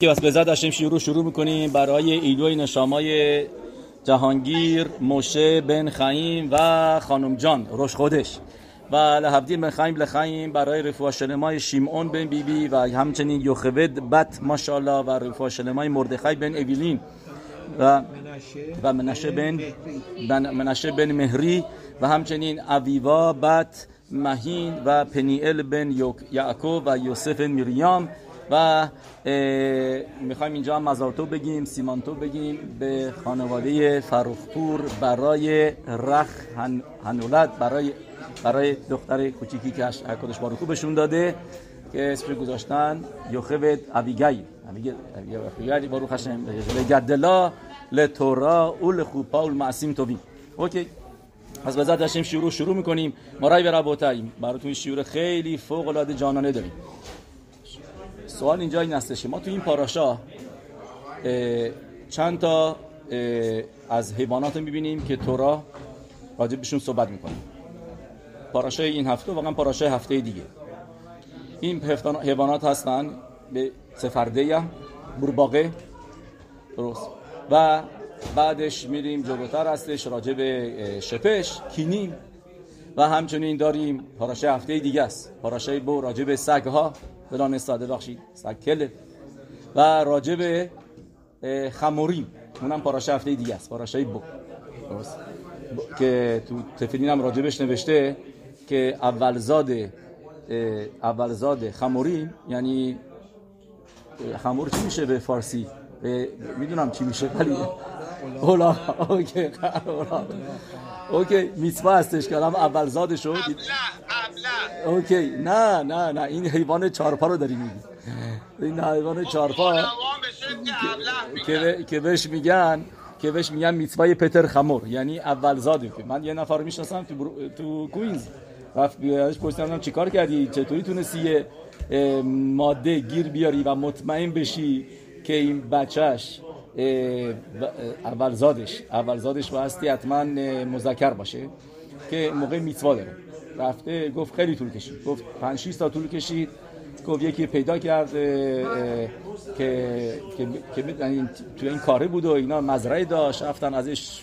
که بس بزد داشتیم شروع شروع می‌کنیم برای ایدوی نشامای جهانگیر موشه بن خایم و خانم جان روش خودش. و لحبدین بن خایم لخایم برای رفوع شلمای شیمون بن بیبی بی و همچنین یوخود بت ماشالله و رفوع شلمای مردخای بن اویلین و و منشه بن منشه بن مهری و همچنین اویوا بت مهین و پنیل بن یعقوب و یوسف میریام و می‌خوایم اینجا هم مزارتو بگیم سیمانتو بگیم به خانواده فروخپور برای رخ هن، هنولد برای برای دختر کوچیکی که کدش بارو بهشون داده که اسم گذاشتن یوخوت ابیگای ابیگای بارو خشم لگدلا لتورا او لخوپا و المعصیم توبی اوکی. از بزرد داشتیم شروع شروع می‌کنیم. مرای به ربوتاییم براتون شروع خیلی فوق العاده جانانه داریم. سوال اینجا این هستش ما تو این پاراشا چند تا از حیوانات می‌بینیم که تورا راجب بهشون صحبت می‌کنیم. پاراشای این هفته واقعا پاراشای هفته دیگه. این حیوانات هستن به سفرده برباقه درست. و بعدش میریم جلوتر هستش راجع به شپش کینیم و همچنین داریم پاراشه هفته دیگه است. پاراشه بو راجع به سگ ها بدان استاده بخشید سگ کله و راجع به خموریم اونم پاراشه هفته دیگه است. پاراشه بو که تو تفیلین هم راجبش نوشته که اولزاد اولزاد خموریم یعنی خمور چی میشه به فارسی؟ می‌دونم چی میشه ولی اولا okay okay מצווה هستش که اول زاده شد okay. نه نه نه. این حیوان چارپا رو داری میگی. این حیوان چارپا. که که بهش میگن که بهش میگن מצווה ی פטר חמור. یعنی اول زاده من یه نفر می‌شناسم تو برو... تو کوینز. رفت بیارش پرسیدم چیکار کردی؟ چطوری تونستی ماده گیر بیاری و مطمئن بشی که این بچهش اول زادش اول زادش بایستی حتما مذکر باشه؟ که موقع میتوا داره. رفته گفت خیلی طول کشید. گفت 5 6 تا طول کشید. گفت یکی پیدا کرد که که یعنی تو این کاره بود و اینا مزرعه داشت. رفتن ازش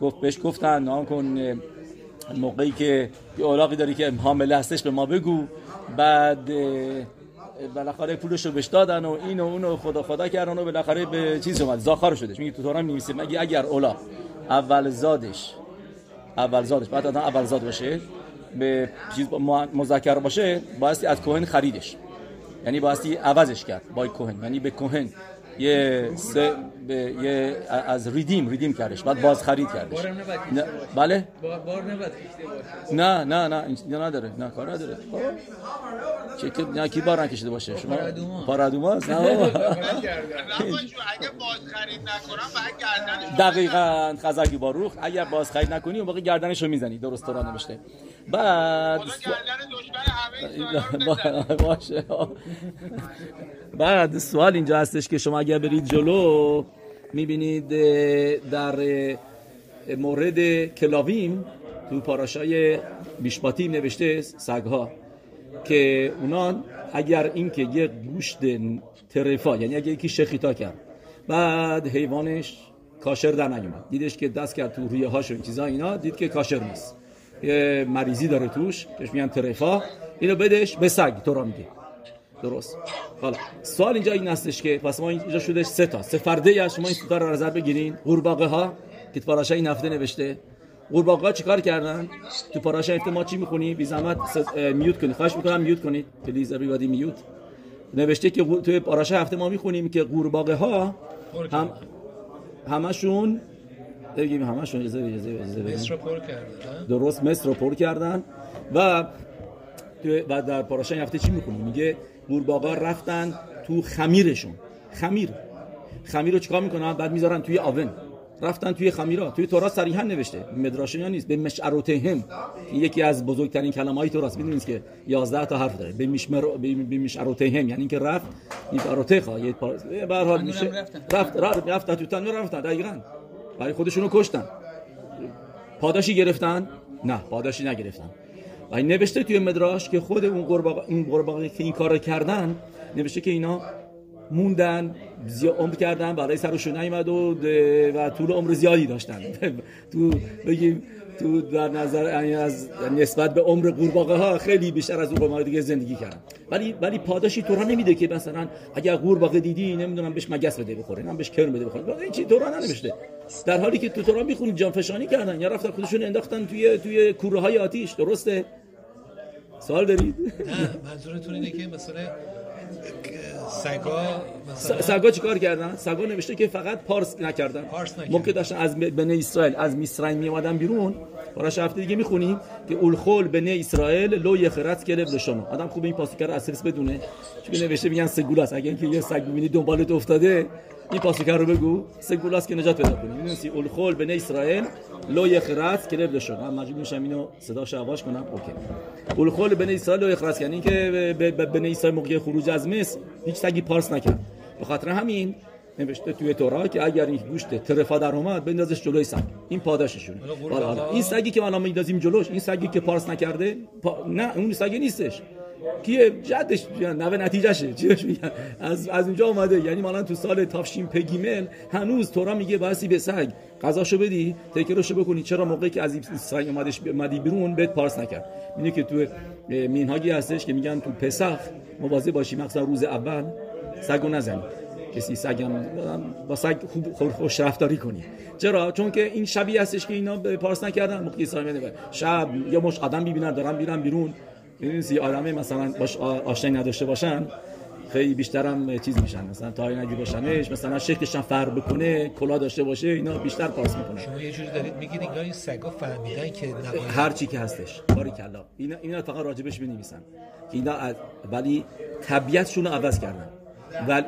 گفت بهش گفتن نام کن موقعی که یه اولاقی داری که حامله هستش به ما بگو. بعد بالاخره پولش رو بهش دادن و این و اونو خدا خدا کردن و بالاخره به چیز اومد زاخار شدش. میگه تو توران میمیسه مگه اگر اولا اول زادش اول زادش بعد اول زاد باشه؟ به چیز مذکر باشه بایستی از کوهن خریدش. یعنی بایستی عوضش کرد با کوهن یعنی به کوهن یه سه به یه از ریدیم ریدیم کردش. بعد باز خرید کردش. نه بله؟ بار نه نه نه این نداره. نه کار نداره. چه که نه کی بار نکشیده باشه؟ شما پارادوما. نه اگه باز خرید نکنم دقیقاً خزکی باروخ اگر باز خرید نکنی اون موقع گردنشو می‌زنی. درست تو نوشته. بعد باشه. بعد سوال اینجا هستش که شما اگر برید جلو می‌بینید در مورد کلاویم تو پاراشای بیشباتی نوشته سگها که اونان اگر اینکه یه گوشت ترفا یعنی اگر یکی شخیتا کرد بعد حیوانش کاشر در نیومد. دیدش که دست کرد تو روی هاش و این چیزا اینا دید که کاشر نیست. یه مریضی داره توش بهش میگن ترفا. اینو بدش به سگ تو را میگه. درست. حالا سوال اینجا این هستش که پس ما اینجا شده سه تا. سفرده یا شما این ستا رو نظر بگیرین؟ قورباغه ها که تو پاراشا این هفته نوشته. قورباغه ها چیکار کردن؟ تو پاراشا هفته ما چی می‌خونی؟ بی زحمت میوت کنید خواهش می‌کنم میوت کنید. پلیز everybody میوت. نوشته که تو پاراشا هفته ما می‌خونیم که قورباغه ها هم همشون بگیم همشون. اجازه اجازه مصر رو پر کردن. درست مصر رو پر کردن. و و در پاراشا هفته چی می‌کنه میگه قورباغه رفتن تو خمیرشون. خمیر. خمیر رو چیکار می‌کنن؟ بعد می‌ذارن توی آون. رفتن توی خمیرا توی تورا صریحا نوشته. مدراشه یا نیست به مشعرتهم یکی از بزرگترین کلمه های توراست می‌دونید که 11 تا حرف داره. به مشمر به مشعرتهم یعنی اینکه رفت. این اروتخا یه به هر حال میشه رفت رفت رفت. تو تنور رفتن دقیقاً. برای خودشونو کشتن. پاداشی گرفتن؟ نه. پاداشی نگرفتن. و این نوشته توی مدراش که خود اون قرباغ این قرباغه که این کارو کردن نوشته که اینا موندن زیاد عمر کردن برای سرشون نیومد و و طول عمر زیادی داشتن. تو بگیم تو در نظر یعنی از نسبت به عمر قورباغه ها خیلی بیشتر از اون دیگه زندگی کردن. ولی ولی پاداشی تو نمیده که مثلا اگر قورباغه دیدی نمی‌دونم بهش مگس بده بخوره نه بهش کرم بده بخوره. این چی تورا ننوشته. در حالی که تو تورا می‌خونی جانفشانی کردن. یا رفتن خودشون انداختن توی توی کوره های آتیش. درسته؟ سوال دارید نه منظورتون اینه که مثلا سگا مثلا سگا چیکار کردن؟ سگا نوشته که فقط پارس نکردن. پارس نکردن. داشتن از بنی اسرائیل از مصر می اومدن بیرون براش هفته دیگه می‌خونیم که اولخول بنی اسرائیل لو یخرت کلب لشونو آدم خوب این پاسیکر رو اساس بدونه. چون نوشته میگن سگولاس اگه اینکه یه سگ می‌بینی دنبالت افتاده این פסוק رو بگو. سگولاس که نجات پیدا کنی. می‌دونی ולכל בני ישראל לא יחרץ כלב לשונו من مجبور میشم اینو صداش عوض کنم. okay. ולכל בני ישראל לא יחרץ یعنی که بنی اسرائیل موقع خروج از مصر هیچ سگی پارس نکرد. به خاطر همین نوشته توی تورا که اگر این گوشت טרפה در اومد بندازش جلوی سگ. این پاداششونه؟ این سگی که ما الان میندازیم جلوش این سگی که پارس نکرده پا... نه اون سگی نیستش. کیه جدش نوه نتیجهشه. چی بهش میگن؟ از از اونجا اومده. یعنی مثلا تو سال تافشین پگیمل هنوز تورا میگه باسی به سگ غذاشو بدی تکرشو بکنی. چرا موقعی که از سگ اومدش اومدی بیرون بهت پارس نکرد. اینه که تو مینهاگی هستش که میگن تو پسخ مواظب باشی مخصوصا روز اول سگو نزنی. کسی سگم با سگ خوب خوش رفتاری کنی. چرا؟ چون که این شبیه هستش که اینا به پارس نکردن. موقعی میاد شب یا مش آدم می‌بینن دارن میرن بیرون. این سی آدمه مثلا باش آ- آشنایی نداشته باشن خیلی بیشتر هم چیز میشن. مثلا تایی ندی باشنش مثلا شکلش هم فرق بکنه کلا داشته باشه اینا بیشتر پارس می‌کنن. شما یه جوری دارید میگید انگار این سگا فهمیدن که نباید. هر چی که هستش. باری کلا. اینا اینا فقط راجبش بنویسن اینا از- ولی طبیعتشون رو عوض کردن. و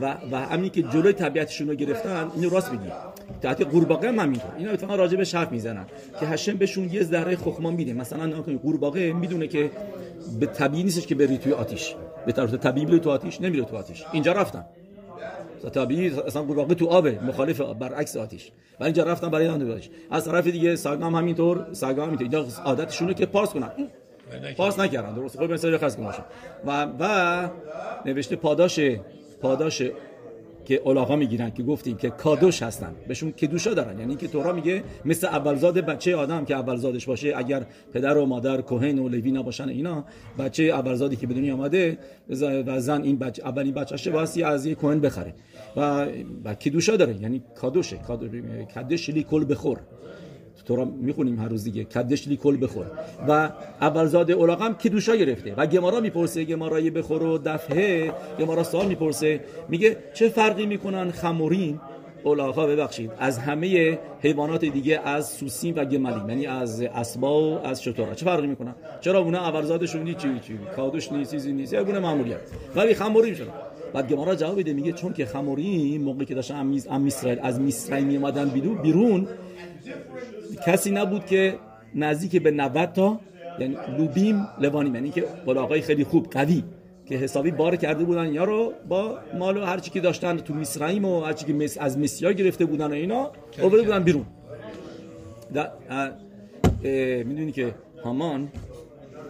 و و همین که جلوی طبیعتشون رو گرفتن اینو راست میگی. تحت قورباغه هم همینطور. اینا اتفاقا راجبش حرف می‌زنن. که هشم بهشون یه ذره خخما میده. مثلا قورباغه می‌دونه که به طبیعی نیستش که بری توی آتیش. به طرف طبیعی تو آتیش نمیره تو آتیش. اینجا رفتن. طبیعی اصلا قورباغه تو آبه مخالف برعکس آتیش. ولی اینجا رفتن برای آتیش. از طرف دیگه سگا هم همینطور سگا هم همینطور. اینا عادتشونه که پارس کنن. پاس نکردن. درست خب مثلا خاص و و نوشته پاداش پاداش که اولاغا می‌گیرن که گفتیم که کادوش هستن. بهشون کدوشا دارن. یعنی که تورا میگه مثل اولزاد بچه آدم که اولزادش باشه اگر پدر و مادر کوهن و لوی نباشن اینا بچه اولزادی که به دنیا آمده و زن این بچه اولین بچه‌شه واسه از یک کوهن بخره. و و کدوشا داره. یعنی کادوشه. کادو کدش لی کل بخور. تو را می‌خونیم هر روز دیگه. کدش لی کل بخور. و اولزاد اولاغ هم کدوشا گرفته؟ و گمارا می‌پرسه گمارای بخور و دفعه. گمارا سوال می‌پرسه. میگه چه فرقی می‌کنن خمورین؟ اولاغا ببخشید. از همه حیوانات دیگه از سوسیم و گملی یعنی از اسبا و از شترها چه فرقی می‌کنن؟ چرا اونا اولزادشون چی چی؟ کادوش نیست چیزی نیست. یه گونه معمولیت ولی خمورین شدن بعد گمارا جواب میده میگه چون که خمورین موقعی که داشتن از اسرائیل از مصر می بیرون کسی نبود که نزدیک به 90 تا یعنی لوبیم لوانیم یعنی که بلاغای خیلی خوب قوی که حسابی بار کرده بودن یا رو با مال و هر چی که داشتن تو میسرائیم و هر چی که مس- از مسیا گرفته بودن و اینا آورده بودن بیرون. می‌دونی که هامان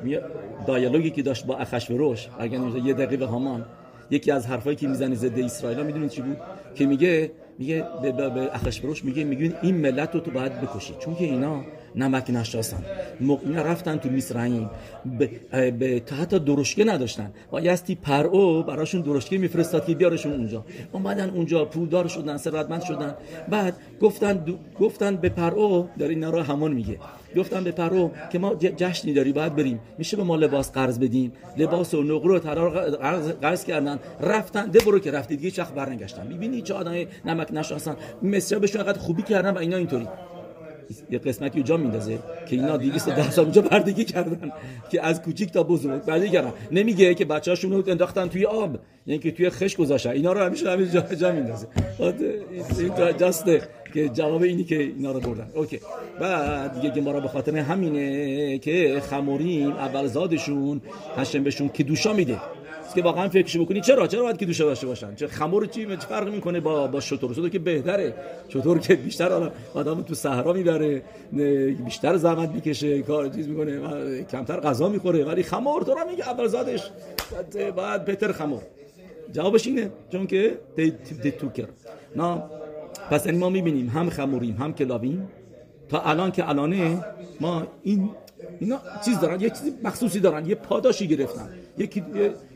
می- دایالوگی که داشت با اخشوروش اگر یه دقیقه هامان یکی از حرفایی که می‌زنه ضد اسرائیل می‌دونید چی بود؟ که میگه میگه به, اخشوروش میگه میگه این ملت رو تو باید بکشی. چون که اینا نمک نشناسن. موقع اینا رفتن تو میسرائیم به, به تا حتی درشکه نداشتن. بایستی پرو براشون درشکه میفرستاد که بیارشون اونجا. اومدن اونجا پولدار شدن ثروتمند شدن. بعد گفتن گفتن به פרעה داره اینا رو همان میگه. گفتن به פרעה که ما جشنی داری باید بریم. میشه به ما لباس قرض بدین؟ لباس و نقره و رو قرض, کردن. رفتن ده برو که رفتی دیگه چخ برنگشتن. می‌بینی چه آدمای نمک نشناسن. مصر بهشون خوبی کردن و اینا اینطوری. یه قسمتی جا میندازه که اینا 210 سال اونجا بردگی کردن که از کوچیک تا بزرگ بردگی کردن. نمیگه که بچه‌هاشون رو انداختن توی آب یعنی که توی خش گذاشتن. اینا رو همیشه همیشه جا, جا میندازه. این تا جاسته که جواب اینی که اینا رو بردن. اوکی. بعد دیگه گمارا به خاطر همینه که خموریم اول زادشون هشم بهشون کدوشا میده. که واقعا فکرش بکنی چرا؟ چرا باید کدوشا داشته باشن؟ چه خمور چی فرق می‌کنه با با شتر شتر که بهتره. شتر که بیشتر آدم آدم تو صحرا می‌بره بیشتر زحمت می‌کشه کار چیز می‌کنه کمتر غذا می‌خوره. ولی خمور تو را میگه اول زادش. باید بهتر خمور جوابش اینه چون که دی تو کرد نه پس یعنی ما می‌بینیم هم خموریم هم کلاویم. تا الان که الانه ما این اینا چیز دارن یه چیزی مخصوصی دارن یه پاداشی گرفتن. یکی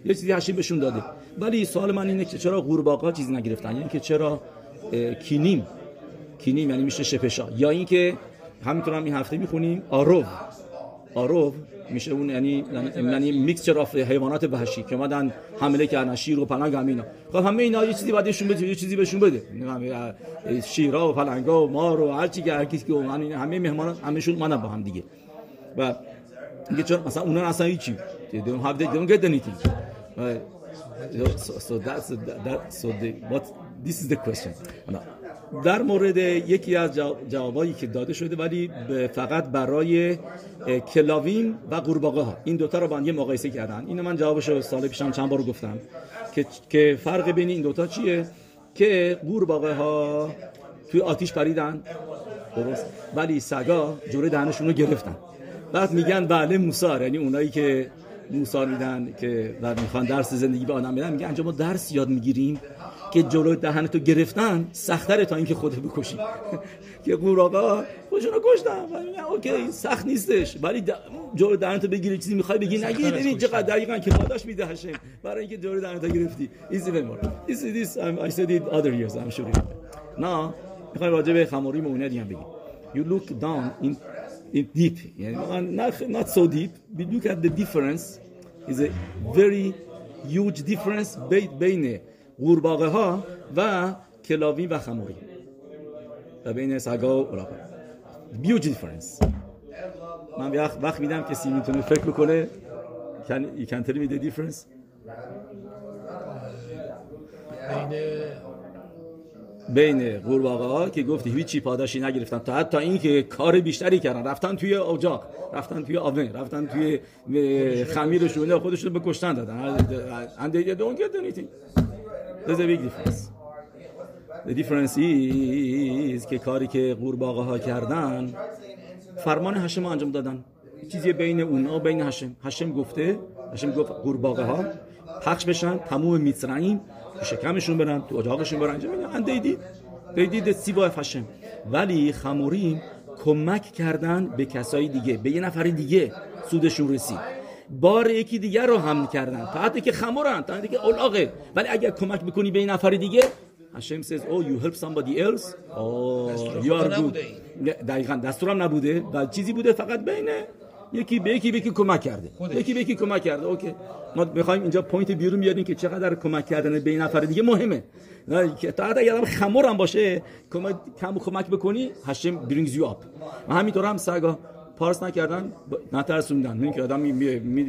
یه, چیزی هشیم بهشون داده ولی سوال من اینه که چرا قورباغه چیزی نگرفتن؟ یعنی که چرا کینیم. کینیم یعنی میشه شپشا. یا اینکه همینطور هم این هفته می‌خونیم آرو آرو میشه اون یعنی یعنی mixture of حیوانات وحشی که اومدن حمله کردن شیر و پلنگ هم اینا. خب همه اینا یه چیزی بعدشون بده یه چیزی بهشون بده. شیرا و پلنگا و مار و هر چی که هر کسی که همه مهمانا همشون اومدن با هم دیگه. و میگه چرا مثلا اونا اصلا هیچی. They don't have they don't get anything. Right. so, so that's that so the what this is the question. حالا، در مورد یکی از جواب- جوابایی که داده شده ولی فقط برای کلاوین و قورباغه ها این دوتا رو با هم یه مقایسه کردن. اینو من جوابش رو سال پیشم چند بار گفتم که که فرق بین این دوتا چیه؟ که قورباغه ها توی آتیش پریدن. درست. ولی سگا جوره دهنشون رو گرفتن. بعد میگن بله موسار یعنی اونایی که موسار میدن که و می‌خوان درس زندگی به آدم بدن میگن انجام ما درس یاد می‌گیریم که جلو دهنتو گرفتن سختره تا اینکه خودت بکشی. که قوراقا خودشون رو کشتن. اوکی سخت نیستش. ولی. جلو دهنتو بگیری چیزی می‌خوای بگی نگی ببین. چقدر دقیقاً که پاداش میده هشم برای اینکه جلو گرفتی. Easy very much this is this I'm, I said it other years I'm sure. نه می‌خوایم راجع به خماری مونه دیگه you look down in in deep يعني not not so deep we look at the difference is a very huge difference بی- بین قورباغه ها و کلاوی و خماری و بین سگا و قورباغه huge difference من وقت وقت میدم کسی می‌تونه فکر بکنه can you can tell me the difference بین بین قورباغه ها که گفتی هیچی پاداشی نگرفتن. تا حتی اینکه کار بیشتری کردن. رفتن توی اجاق رفتن توی آون رفتن توی اه، خمیرشون خودشون به کشتن دادن. And they don't get anything. Is که کاری که قورباغه ها کردن فرمان رو انجام دادن. چیزی بین اونا بین هشم هشم گفته هشم گفت قورباغه ها پخش بشن تموم میترعیم. تو شکمشون برن تو اجاقشون برن. انجام میدن دیدی دیدی سیبا هشم ولی خموریم کمک کردن به کسای دیگه به یه نفر دیگه سودشون رسید. بار یکی دیگر رو حمل کردن. حتی که خمورن تا حتی که اولاغه. ولی اگر کمک بکنی به یه نفر دیگه هشم says oh you help somebody else? oh دستور you are خدا good نبوده نه، دقیقا دستورم نبوده. و چیزی بوده فقط بین یکی به یکی به یکی کمک کرده. خودش. یکی به یکی کمک کرده. اوکی. ما می‌خوایم اینجا پوینت بیرون بیاریم که چقدر کمک کردن به این نفر. دیگه مهمه. نه که تا اگر آدم خمور هم باشه کمک کم کمک بکنی هشم brings you up. و همینطور هم سگا پارس نکردن نترسوندن. این که آدم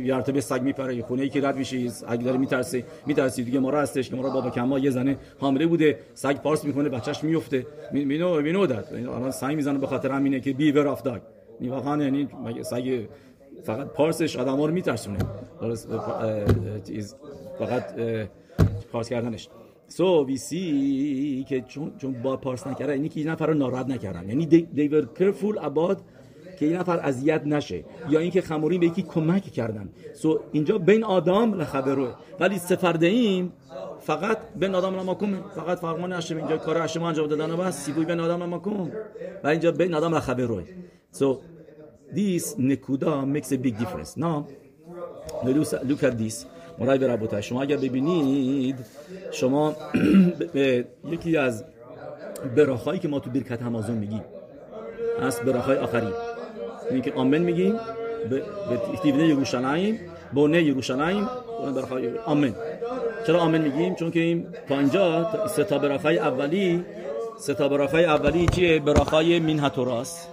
یارته به سگ میپره یه خونه ای که رد میشه اگه داره میترسه میترسی. دیگه ما هستش که ما بابا کما یه زنه حامله بوده سگ پارس می‌کنه بچهش میفته مینو مینو داد. الان سعی می‌زنه به خاطر همینه که بیور اف داگ این واقعا یعنی مگه سگ فقط پارسش آدما رو میترسونه. درست فقط پارس کردنش. سو وی سی که چون چون با پارس نکردن اینی که این نفر رو ناراحت نکردن. یعنی they were careful about که این نفر اذیت نشه. یا اینکه خمورین به یکی کمک کردن. سو اینجا بین آدم و خبروه ولی سفردهیم فقط بین آدم مکومه. فقط فرمان هشم اینجا کار هشم انجام دادن و بس. سیبوی بین آدم و مکوم. و اینجا بین آدم و خبروه so this نکودا makes a big difference. Now look at this. مرای به ربوتای شما اگر ببینید شما به یکی از براخایی که ما تو برکت همازون میگیم از براخای آخری این که آمن میگیم به تیبنه یروشلایم بونه یروشلایم اون براخای آمن چرا آمن میگیم چون که این تا اینجا سه تا براخای اولی سه تا براخای اولی چیه براخای مینهتوراس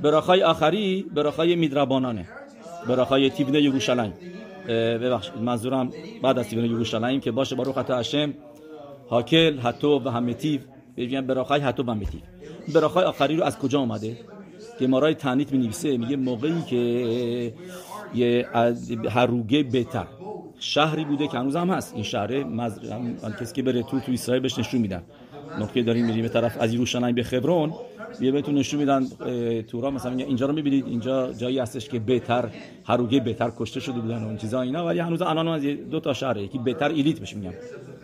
براخای آخری براخای میدربانانه. براخای تیبنه یروشلایم اه، ببخشید منظورم بعد از تیبنه یروشلایم که باشه باروخ هشم هاکل حتو و همتیو بگیم براخای حتو و همتیو براخای آخری رو از کجا آمده که مارای تنیت می نویسه میگه موقعی که یه از هروگه بهتر. شهری بوده که هنوز هم هست. این شهره مز... کسی که بره تو تو اسرائیل بهش نشون میدن. نقطه داریم میریم به طرف از یروشلایم به خبرون. یه بهتون نشون میدن تورا مثلا اینجا رو می‌بینید اینجا جایی هستش که بهتر هروگه بهتر کشته شده بودن و این چیزا اینا ولی هنوز الان از یه- دو تا شهره یکی بهتر ایلیت بهش میگن.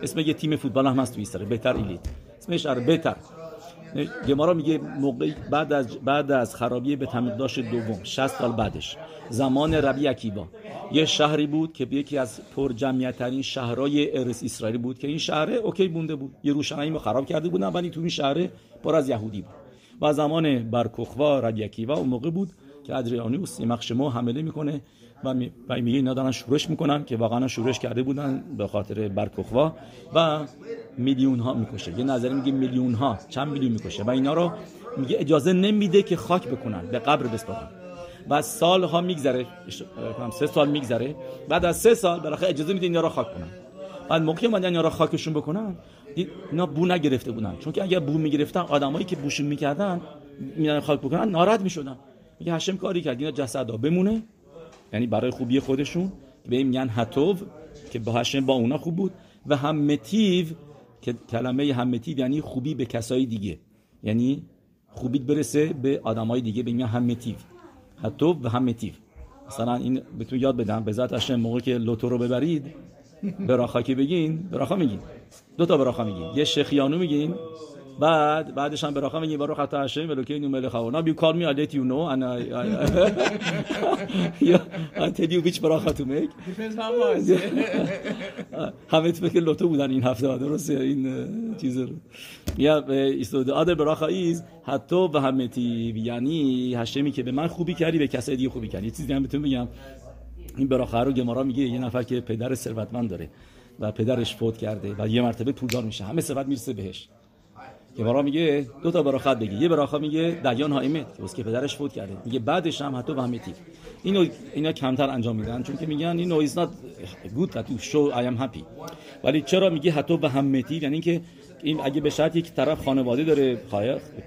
اسم یه تیم فوتبال هم هست تو ایستره بهتر ایلیت. اسمش شهر بهتر. گمارا میگه موقع بعد از بعد از خرابی به تمیداش دوم 60 سال بعدش. زمان ربی عکیبا یه شهری بود که یکی از پر ترین شهرهای ارس اسرائیل بود که این شهر اوکی بونده بود. یروشلایم رو خراب کرده بودن ولی تو این شهر پر از یهودی بود. و زمان برکخوا ربی عکیبا اون موقع بود که ادریانوس یمخ شما حمله می‌کنه و می- میگه اینا دارن شورش می‌کنن که واقعا شورش کرده بودن به خاطر برکخوا و میلیون ها می‌کشه. یه نظری میگه میلیون ها چند میلیون می‌کشه و اینا رو میگه اجازه نمیده که خاک بکنن به قبر بسپارن. و سال ها میگذره سه سال میگذره. بعد از سه سال بالاخره اجازه میده اینا رو خاک کنن. بعد موقعی اومدن رو خاکشون بکنن اینا بو نگرفته بودن. چون که اگر بو می‌گرفتن آدمایی که بوشون می‌کردن میان خاک بکنن ناراحت می‌شدن. میگه هشم کاری کرد اینا جسدا بمونه. یعنی برای خوبی خودشون. به این میگن حتوب که با هشم با اونا خوب بود. و همتیو که کلمه همتیو یعنی خوبی به کسای دیگه. یعنی خوبی برسه به آدمای دیگه به میگن همتیو حتوب و همتیو مثلا این بهتون یاد بدم به ذات هشم موقع که لوتو رو ببرید. براخا که بگین براخا میگین. دو تا براخا میگین. یه شخیانو میگین بعد بعدش هم براخا میگین برو خطا هشم ولوکی نو ملخ let you know and I, I, yeah, I tell you which براخا to make. همه تو که لوتو بودن این هفته درسته؟ این چیز رو. یا ایستاده آدر براخا ایز حتی و همتی یعنی هشمی که به من خوبی کردی به کسای دیگه خوبی کردی. یه چیزی هم بهتون بگم. این براخه رو گمارا میگه یه نفر که پدر ثروتمند داره و پدرش فوت کرده و یه مرتبه پولدار میشه. همه ثروت می‌رسه بهش. گمارا میگه دو تا براخت بگی. یه براخه میگه دیان هایمت که که پدرش فوت کرده. میگه بعدش هم حتی و همتی اینو اینا کمتر انجام میدن چون که میگن is not good that you show I am happy. ولی چرا میگه حتی و همتی یعنی اینکه این اگه به شرطی که طرف خانواده داره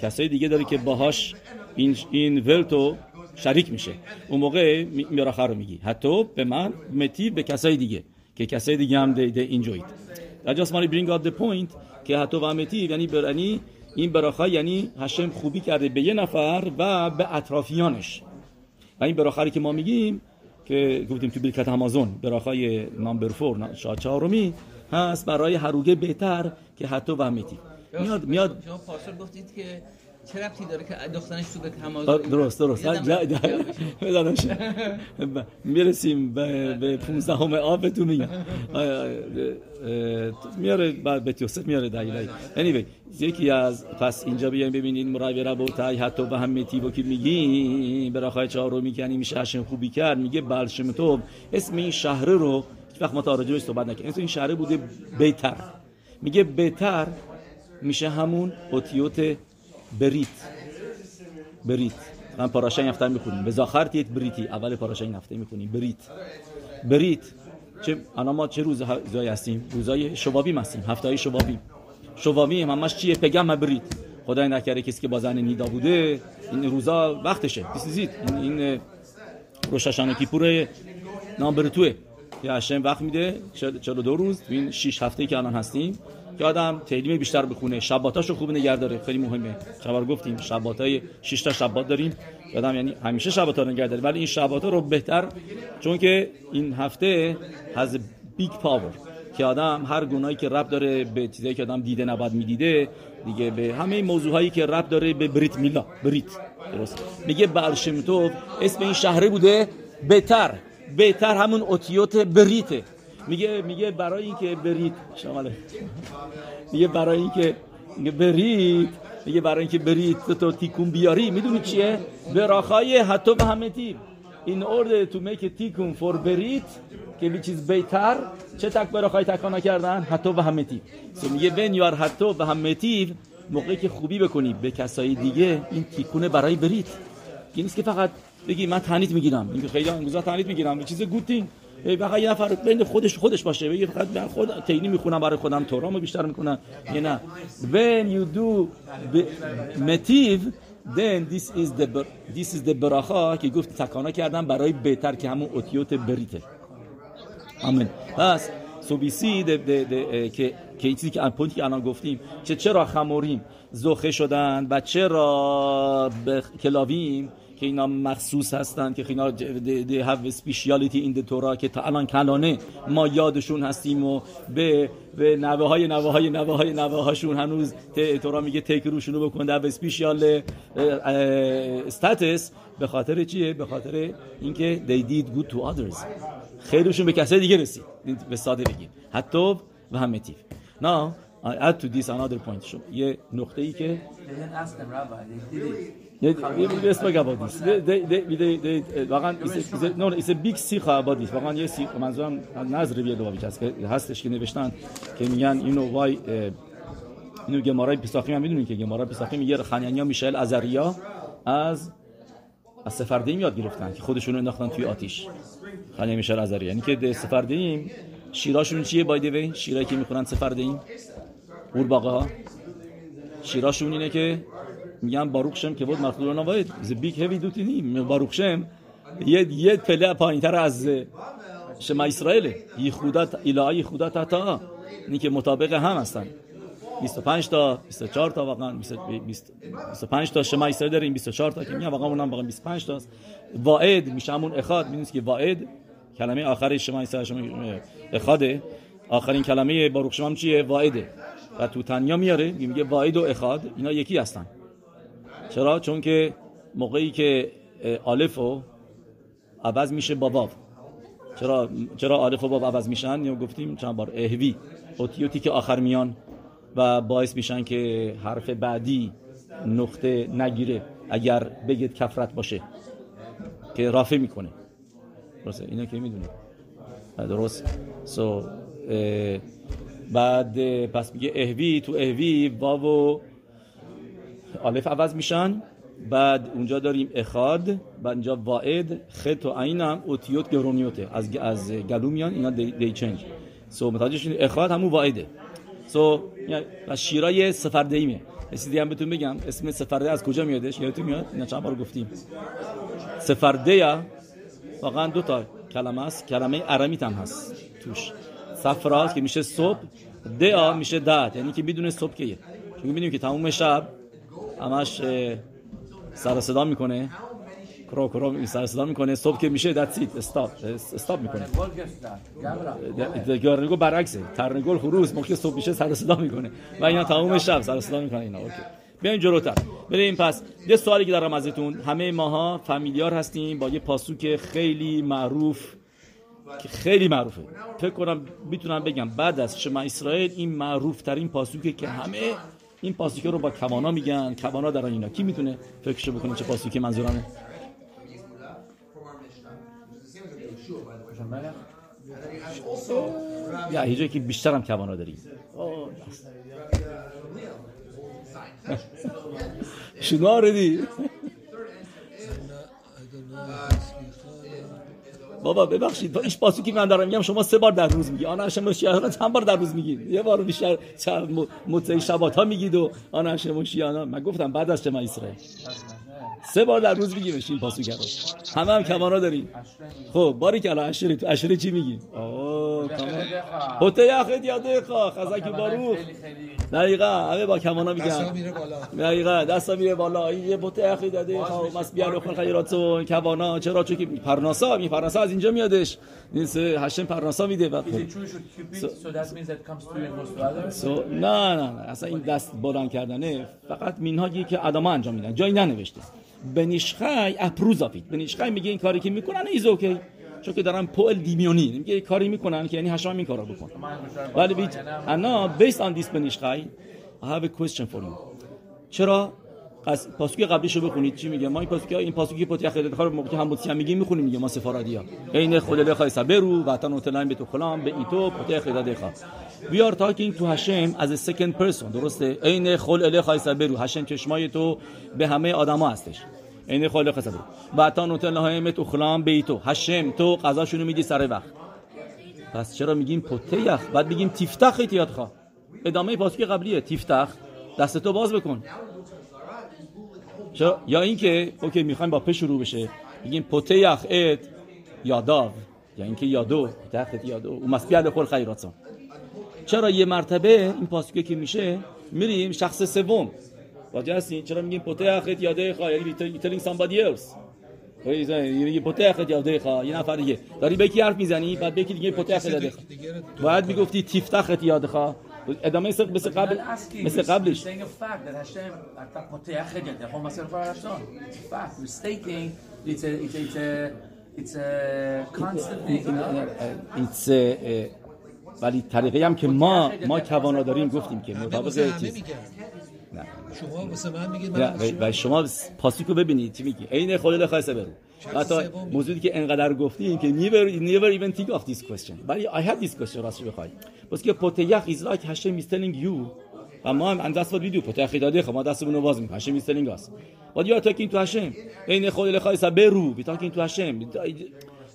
کسای دیگه داره که باهاش این این ولتو شریک میشه. اون موقع می- میراخه رو میگی. حتی به من متی به کسای دیگه که کسای دیگه هم ده, ده I just want to bring out the point که حتی و متی یعنی برانی این براخه یعنی هشم خوبی کرده به یه نفر و به اطرافیانش. و این براخری که ما میگیم که گفتیم تو بریکت همازون براخای نامبر فور شا چهارمی هست برای هروگه بهتر که حتی و متی. میاد میاد شما پاسور گفتید که چه ربطی داره که دخترش تو به تماز درست درست. یادم جا- رفت. جا- بزنمش. ب- می‌رسیم به به 15 همه آب بهتون میگم میاره بعد به یوسف میاره دلیل anyway یکی از پس اینجا بیایم ببینید مرای ربوتای حتی به هم متی وکیل میگی براخای چهارو می‌کنی میشه هشم خوبی کرد. میگه بلشم تو اسم این شهر رو هیچ وقت ما تا راجبش صحبت نکنیم این شهر بوده بیتر میگه بیتر میشه همون اوتیوت بریت بریت من پاراشای هفته می‌خونیم. به زاخر تیت بریتی. اول پاراشای هفته می‌خونیم. بریت بریت چه الان ما چه روز روزایی هستیم؟ روزای شبابیم هستیم. هفته های شبابیم شبابیم همش چیه؟ پگم بریت خدای نکرده کسی که با زن نیدا بوده این روزا وقتشه. دیسیزید این, این روشاشان کیپور نامبرتوه که هشم وقت میده. 42 روز. این 6 هفته که الان هستیم. که آدم تعلیم بیشتر بخونه شباتاشو خوب نگه داره. خیلی مهمه. شبار گفتیم. شباتای 6 تا شبات داریم. آدم یعنی همیشه شباتا رو نگه داره. ولی این شباتا رو بهتر چون که این هفته a big power که آدم هر گناهی که رب داره به چیزایی که آدم دیده نباید می‌دیده دیگه به همه این موضوعهایی که رب داره به بریت میلا. بریت درست. میگه برشمتوف اسم این شهره بوده بهتر. بهتر همون اوتیوت بریته. میگه میگه برای اینکه بریت شامل میگه برای اینکه بریت میگه برای اینکه بریت تو, تو تیکون بیاری. می‌دونی چیه؟ براخای حتی به همه تیم. In order to make a tikkun for که which is بهتر چه تک براخای تکانا کردن حتی به همه تیم. So میگه when are حتی به همه موقعی که خوبی بکنی. به کسای دیگه این تیکونه برای بریت این نیست که فقط بگی من تنیت می‌گیرم. این خیلی انگوزا تنیت می‌گیرم. چیز گوتین فقط یه نفر بین خودش خودش باشه. بگی فقط من خود تینی می‌خونم برای خودم تورامو بیشتر می‌کنم. یه نه. When you do متیو then this is the this is the براخا که گفت تکانا کردم برای بهتر که همون اوتیوت بریته. آمین. پس see the, the, the, اه، که که چیزی که پوینتی که الان گفتیم که چرا خموریم؟ زخه شدن و چرا به کلاویم؟ که اینا مخصوص هستن که اینا have a speciality in the Torah که تا الان کلانه ما یادشون هستیم و به به نوه های نوه های نوه های نوه هاشون هنوز تورا میگه تیک روشونو بکن در اسپیشیال استاتس به خاطر چیه؟ به خاطر اینکه they did good to others. خیرشون به کسای دیگه رسید. به ساده بگیم. حتی و هم متیف now I add to this another point. شما یه نقطه ای که They speak about this. They, they, they, they, they, واقعا it's a, no, it's a big سیخ about. واقعا یه سیخ منظورم نظر بیاد دوباره که هستش که نوشتن که میگن why اه، اینو گمارای پیساخی هم می‌دونین که گمارای پیساخی میگه خنیانیا میشل ازریا از از سفردیم یاد گرفتن که خودشونو انداختن توی آتیش خنیانیا میشل ازریا یعنی که سفردیم شیراشون چیه بای دی شیرایی که می‌خورن سفردیم قورباغه ها شیراشون اینه که میگن باروک شم که بود مخلوق نواید ز بیگ هیوی دوتی نیم. باروک شم. یه یه پله پایینتر از شما اسرائیل. یخودت الهی خودت تا اینی که مطابق هم هستن. 25 تا 24 تا واقعا. 20 20 25 تا شما اسرائیل داریم. 24 تا که میگن واقعا اونم واقعا 25 تاست. واعد میشه همون اخاد. می‌دونید که واعد کلمه آخر شما اسرائیل شما اخاده. آخرین کلمه باروک شما هم چیه؟ واعده و تو تنیا میاره. میگه واعد و اخاد. اینا یکی هستن. چرا؟ چون که موقعی که الف و عوض میشه با واو. چرا چرا الف و واو عوض میشن؟ یا گفتیم چند بار؟ اهوی اوتیوتی که آخر میان و باعث میشن که حرف بعدی نقطه نگیره اگر بگید کفرت باشه. که رافع می‌کنه. درسته؟ اینا که می‌دونید درست. سو اه، بعد پس میگه اهوی تو اهوی واو و الف عوض میشن. بعد اونجا داریم اخاد بعد اینجا واعد خط و عین هم اوتیوت گرونیوته. از از گلو میان اینا دی, دی چنج. سو متوجه اخاد همون واعده. سو یعنی و شیرای سفرده ایمه چیزی هم بهتون بگم. اسم سفرده از کجا میادش یادتون میاد؟ اینا چند بار گفتیم. سفرده واقعا دو تا کلمه است. کلمه ارمیت هم هست توش. صفرا که میشه صبح دعا میشه دعت یعنی که می‌دونه صبح کیه. چون می‌بینیم که تموم شب. همش سر صدا می‌کنه. کرو کرو سر صدا می‌کنه. صبح که میشه دت سیت استاپ استاپ می‌کنه. گرنگو برعکسه. ترنگول خروس موقع صبح میشه سر صدا می‌کنه. و اینا تموم شب سر صدا می‌کنه اینا. اوکی بیاین جلوتر. بریم پس. یه سوالی که دارم ازتون. همه ماها فامیلیار هستیم با یه پاسوک خیلی معروف که خیلی معروفه. فکر کنم می‌تونم بگم بعد از شما اسرائیل این معروف ترین پاسوکه که همه این پاسوکه رو با کوانا میگن. کوانا در اینا. کی می‌تونه فکرشو بکنه چه پاسوکه منظورمه؟ یا جایی که بیشتر هم کوانا داریم. اوه، بس. بابا ببخشید ایش پاسو که من دارم. میگم شما سه بار در روز میگی. آن شما شیعان چند بار در روز میگید یه بار بیشتر متعی شبات ها میگید و آن شما شیعان من گفتم بعد از شما اسرائیل. سه بار در روز میگیم این پاسو کرد. همه هم کمانا داریم. خب باری که الان اشری تو اشری چی میگی؟ اوه کمان هوته یخت یاده خا خزک باروخ دقیقا همه با کمانا دستا میگن میره بالا. دقیقا دستا میره بالا. این یه بوته اخی داده خب مس بیار بخون خیرات و کوانا چرا؟ چون که پرناسا می پرناسا از اینجا میادش. این سه هشم پرناسا میده بعد? سو نه نه نه. اصلا این دست بلند کردنه. فقط مینهاگی که آدما انجام میدن. جایی ننوشته. بنیشخای اپروز آفیت بنیشخای میگه این کاری که می‌کنن ایز اوکی. چون که دارن پول دیمیونی. میگه کاری می‌کنن که یعنی هشام این کارو بکن ولی بیت انا based on this بنیشخای I have a question for you. چرا؟ از پاسوک قبلیشو بخونید. چی میگه؟ ما این پاسوک این پاسوکی پوتی خیلی خار موقع هم میگیم؟ می‌خونیم میگه ما سفارادی ها عین خود لخای سبرو وطن اوتلاین به تو کلام به ایتو خیلی دخا we are talking to Hashem as a second person. درسته؟ عین خل لخای سبرو هشم چشمای تو به همه آدما هستش. عین خل لخای سبرو وطن به تو کلام به ایتو هشم تو قضاشونو میدی سر وقت. پس چرا میگیم پتیخ بعد بگیم تیفتخ ایتیاد خوا. ادامه پاسوک قبلیه. تیفتخ. دستتو باز بکن. یا اینکه اوکی می‌خوایم با په شروع بشه. میگیم پتیخ ات یاداو یا اینکه یادو تحت یادو او مسبیل خور خیراتون چرا یه مرتبه این پاسکه که میشه میریم شخص سوم. واجه هستین؟ چرا میگیم پوتخ یاده خا یعنی telling somebody else. یه پوتخ یاده خا یه نفر دیگه. داری به کی حرف می‌زنی؟ بعد به کی دیگه پوتخ یاده خا دیگه رو باید می‌گفتی تیفتخ یاده خا ادامه مثل مثل قبل مثل قبلش saying a fact that Hashem אתה פותח את ידיך ומסר כל הלשון. It's a fact. We're stating it's a it's a it's a it's a constant thing. no? ایتس ولی طریقه هم که ما ما کوانا داریم گفتیم که همه مطابق واسه همه چیز میگن نه شما واسه من میگید نه، من و- و شما پاسیکو ببینید چی میگی عین خود خاصه برو حتی. موضوعی که انقدر گفتیم که never never even think of this question. ولی I have this question راستش بخوای بس که پوتیخ is like Hashem is telling you. و ما هم and that's what we do پوتیخ داده خب ما دستمون رو باز می‌کنیم Hashem is telling us. What you are talking to Hashem. عین خود خاصه برو we talking to Hashem.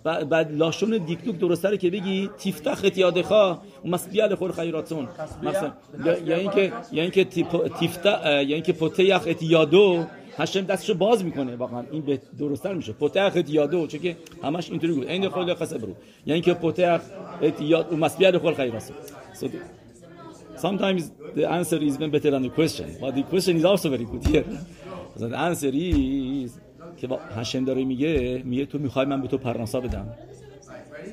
بعد لاشون دیکتوک درسته که بگی تیفتخ یادخا و مسبیل خور خیراتون مثلا یا اینکه یا اینکه تیفتا یا اینکه پوتیخ ات هشم دستشو باز می‌کنه واقعا. این به درستتر میشه. ات یادو چون که همش اینطوری گفت عین خود خاصه برو یا اینکه پوتیخ ات یاد و مسبیل خور خیراتون so the- sometimes the answer is even better than the question. But the question is also very good here. So the answer is که هشم داره میگه میگه تو می‌خوای من به تو پرناسا بدم.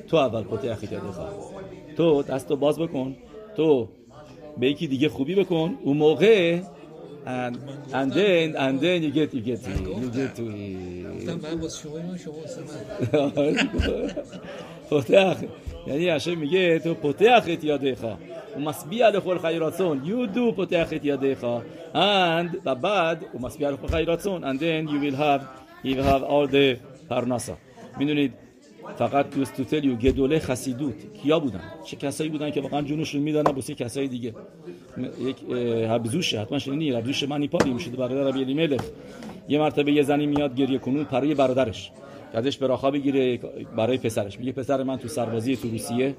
تو اول داده خواه تو دستو باز بکن. تو به یکی دیگه خوبی بکن. اون موقع and, and then and then you get you get to you get to. گفتم من واسه شما من شما واسه من پوتخ یعنی هشم میگه تو پوتخ یاده خواه و مسبی علی خور خیراتون you do پوتخ یاده خواه and و بعد و مسبی علی خور خیراتون and then you will have you will have all the پرناسا می‌دونید فقط دوست تو تلیو گدوله خسیدوت کیا بودن؟ چه کسایی بودن که واقعا جونشون می‌دادن؟ واسه کسای دیگه. یک اه، حبزوشه حتما شنیدی؟ حبزوش منی پاری میشه برادر ربی الیملخ یه مرتبه یه زنی میاد گریه کنون برای برادرش. ازش براخا بگیره برای پسرش. میگه پسر من تو سربازی تو روسیه.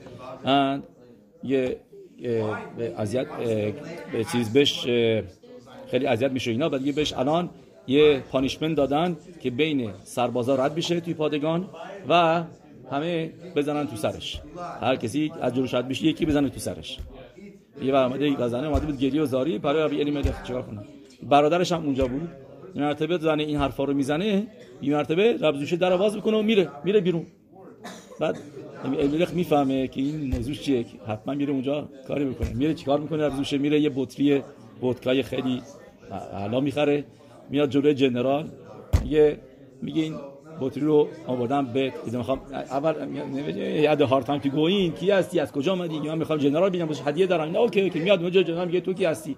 یه به اذیت به چیز بهش خیلی اذیت میشه اینا. بعد بهش الان یه پانیشمنت دادن که بین سربازا رد بشه توی پادگان و همه بزنن تو سرش. هر کسی از جلوش رد بشه یکی بزنه تو سرش. یه بر اومده یک زنه اومده بود گریه و زاری. برای ربی علی ملک چیکار کنه برادرش هم اونجا بود. این مرتبه زنه این حرفا رو می‌زنه این مرتبه ربزوش در باز می‌کنه و میره میره بیرون. رب الملخ می‌فهمه که این موضوع چیه حتما میره اونجا کاری بکنه میره چیکار می‌کنه ربزوشه میره یه بطری ودکای خیلی اعلا می‌خره. میاد جلوی جنرال میگه میگه این بطری رو آوردم به ایده می‌خوام. اول he had hard time to go in کی هستی؟ از کجا اومدی؟ من می‌خوام جنرال ببینم بهش هدیه دارم. نه okay okay. میاد اونجا جنرال میگه تو کی هستی؟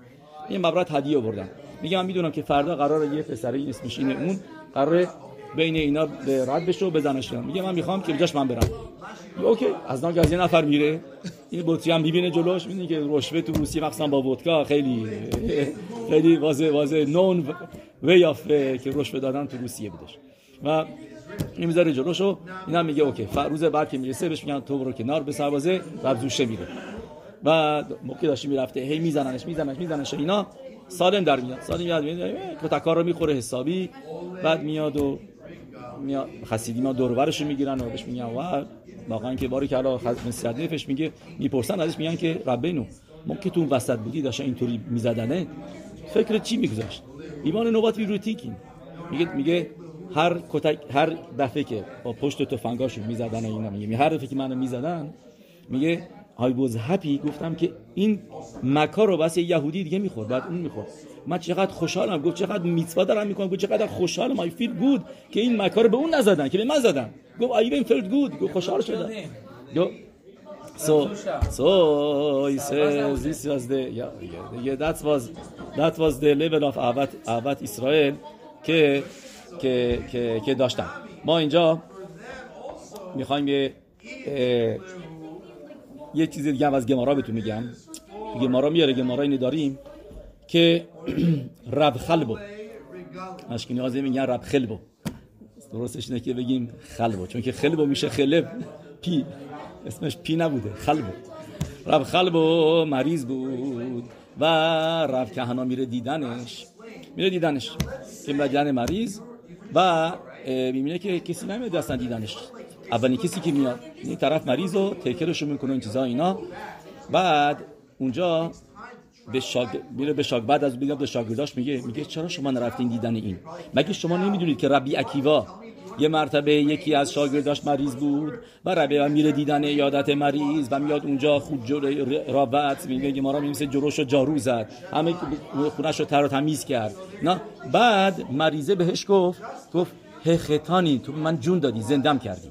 این من برات هدیه آوردم. میگه من می‌دونم که فردا قراره یه پسری اسمش اینه اون قراره بین اینا به رد بشه و بزنش میگه من می‌خوام که جاش من برم. اوکی. از ناگه از یه نفر میره. این بطری هم می‌بینه جلوش می‌بینه که رشوه تو روسیه مخصوصا با ودکا خیلی خیلی واضح واضح نون وی آف که رشوه دادن تو روسیه بودش. و این می‌ذاره جلوشو این هم میگه اوکی. روز بعد که می‌رسه بهش میگن تو برو کنار به سربازه ربزوشه میره. و موقع داشتی می‌رفته هی میزننش میزننش میزننش. اینا سالم در میاد سالم میاد میاد. کتکار رو می‌خوره حسابی. بعد میاد و میاد خسیدی ما دور و برش رو می‌گیرن و بهش میگن و واقعا که باری که مسیحت نفش میگه می‌پرسن ازش میگن که ربینو ما که تو وسط بودی داشتن اینطوری میزدنه فکر چی میگذاشت؟ ایمان نوبت وی رو تیکین میگه میگه هر کتک هر دفعه که با پشت تفنگاشون می‌زدن و اینا میگه هر دفعه که منو می‌زدن میگه I was happy گفتم که این مکا رو بس یه یهودی دیگه می‌خورد بعد اون می‌خورد. من چقدر خوشحالم گفت چقدر میتوا دارم می‌کنم گفت چقدر خوشحالم I feel good که این مکا رو به اون نزدن که به من زدن. گفت even felt good گفت خوشحال شدم. So, so he says this was the yeah, yeah, yeah that was that was the level of اعوت اعوت اسرائیل که که که که داشتن ما اینجا می‌خوایم یه یه چیز دیگه هم از گمارا بهتون میگم گمارا میاره گمارا اینو داریم که رب خلبو مشکی نازی میگن رب خلبو درستش اینه که بگیم خلبو چون که خلبو میشه خلب پی اسمش پی نبوده خلبو رب خلبو مریض بود و رب کهنا میره دیدنش. میره دیدنش. که میره مریض و می‌بینه که کسی نمیاد اصلا دیدنش. اولین کسی که میاد. این طرف مریض و تکرشو می‌کنه این چیزا اینا. بعد اونجا به شاگ... میره به شاگ... بعد از بیاد به شاگرداش میگه میگه چرا شما نرفتین دیدن این؟ مگه شما نمی‌دونید که ربی اکیوا یه مرتبه یکی از شاگرداش مریض بود و ربی و میره دیدن یادت مریض و میاد اونجا خود رابط میگه ما را میمیسه جلوشو جارو زد. همه خونش رو تر و تمیز کرد. نه؟ بعد مریضه بهش گفت گفت هختانی تو من جون دادی زندم کردی.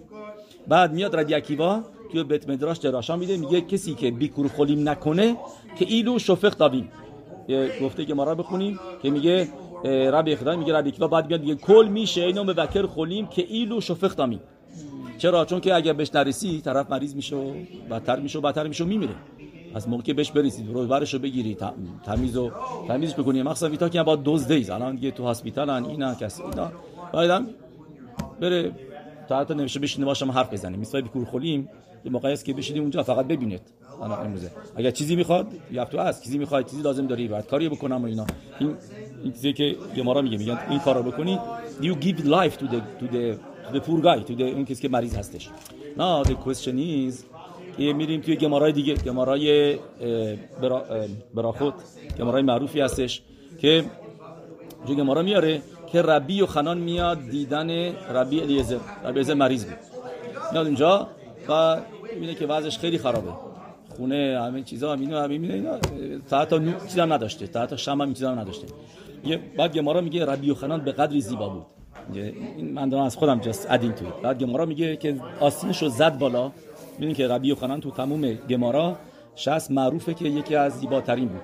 بعد میاد ربی اکیوا توی بیت مدراش دراشا میده میگه کسی که بیکور خولیم نکنه که ایلو شفق دابیم. یه گفته که ما را بخونیم که میگه ربی خدا میگه ربی اکیوا بعد میگه کل میشه. اینو مبکر خولیم که ایلو شفق دامیم. چرا؟ چون که اگر بهش نرسی طرف مریض میشه و بدتر میشه و بدتر میشه و میمیره. از موقع که بهش برسید رو برش رو بگیری تمیز و تمیزش بکنی. مخصوصا ویتا که با دیز الان دیگه تو هاسپیتالن اینا کسی اینا. بعدم بره تا حتی نمیشه بشینه باشم حرف بزنیم. مثلا بیکور خولیم. موقعی است که بشینیم اونجا فقط ببینید الان امروزه. اگر چیزی می‌خواد یا تو هست. چیزی می‌خواد چیزی لازم داری بعد کاری بکنم و اینا. این این چیزی که گمارا میگه میگن این کارو بکنی you give life to the to the to the poor guy to the اون کسی که مریض هستش. نه the question is که میریم توی گمارای دیگه گمارای برا اه، براخوت گمارای معروفی هستش که جو گمارا میاره که ربی و خنان میاد دیدن ربی الیزر. ربی الیزر مریض بود. میاد اونجا و می‌بینه که وضعش خیلی خرابه. خونه همه چیزا همین همین می‌بینه اینا تا حتی نو چیزا هم نداشته. تا حتی شم هم چیزا هم نداشته. یه بعد گمارا میگه ربی و خنان به قدری زیبا بود. این من دارم از خودم جست ادین توی بعد گمارا میگه که آستینش رو زد بالا. ببین که ربی و خنان تو تموم گمارا شخص معروفه که یکی از زیباترین بود.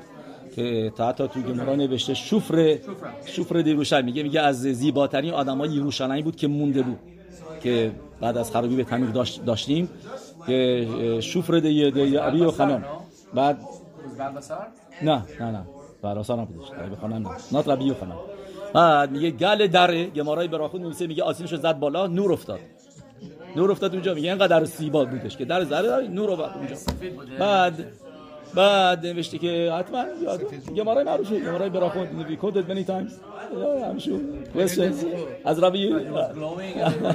که تا حتی تو گمارا نوشته شفر شفر دیروشن میگه میگه از زیباترین آدمای یروشلامی بود که مونده بود. که بعد از خرابی به تعمیر داشت داشتیم. که شفر دی دی ابی و خنان بعد? نه نه نه. براسا نبودش به خانم نه. نات ربی و خانم. بعد میگه گل دره گمارای براخود میگه میگه آسینشو زد بالا نور افتاد. نور افتاد اونجا. میگه اینقدر زیبا بودش که در ذره نور اومد اونجا. بعد بعد نوشته که حتما یاد گمارای معروفه. گمارای براخود وی کودد many times. همشون. questions از ربی the,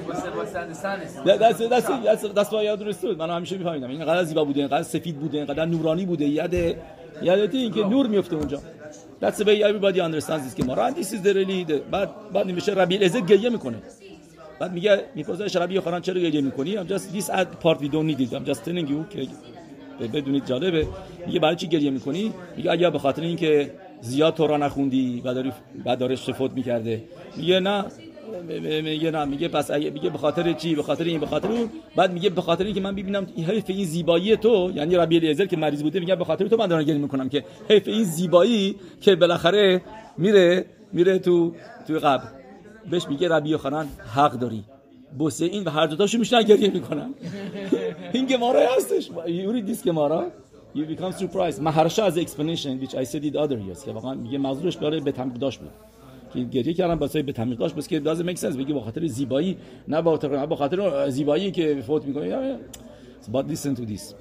what's the understanding? That- that's why I understood من همیشه میفهمیدم. این اینقدر زیبا بوده اینقدر سفید بوده اینقدر نورانی بوده. یاد یادت این که نور میفته اونجا. That's the way everybody understands this که and this is the really the بعد بعد نمیشه ربی العزت گریه می‌کنه. بعد میگه می‌پرسه ربی خوران چرا گریه می‌کنی؟ I'm just this part we don't need it. I'm just telling you که بدونید جالبه. میگه برای چی گریه می‌کنی؟ میگه اگر به خاطر اینکه زیاد تورا نخوندی و داری بعد دارش فوت می‌کرده. میگه نه میگه نه میگه پس اگه میگه به خاطر چی؟ به خاطر این به خاطر اون. بعد میگه به خاطر اینکه من ببینم این حیف این زیبایی تو یعنی ربی الیعزر که مریض بوده میگه به خاطر تو من دارم گریه می‌کنم که حیف این زیبایی که بالاخره میره میره تو تو قبر. بهش میگه ربی خانان حق داری. بوسه این و هر دوتاشو میشنن گریه می‌کنن. این گمارا هستش. you read this گمارا. You become surprised. مهرشا از explanation which I said it other years که واقعا میگه موضوعش برای به تمرین داشت بود. که گریه کردن واسه به تمرین داشت بس که doesn't make sense. بگی به خاطر زیبایی نه به خاطر به خاطر زیبایی که فوت می‌کنه. but listen to this.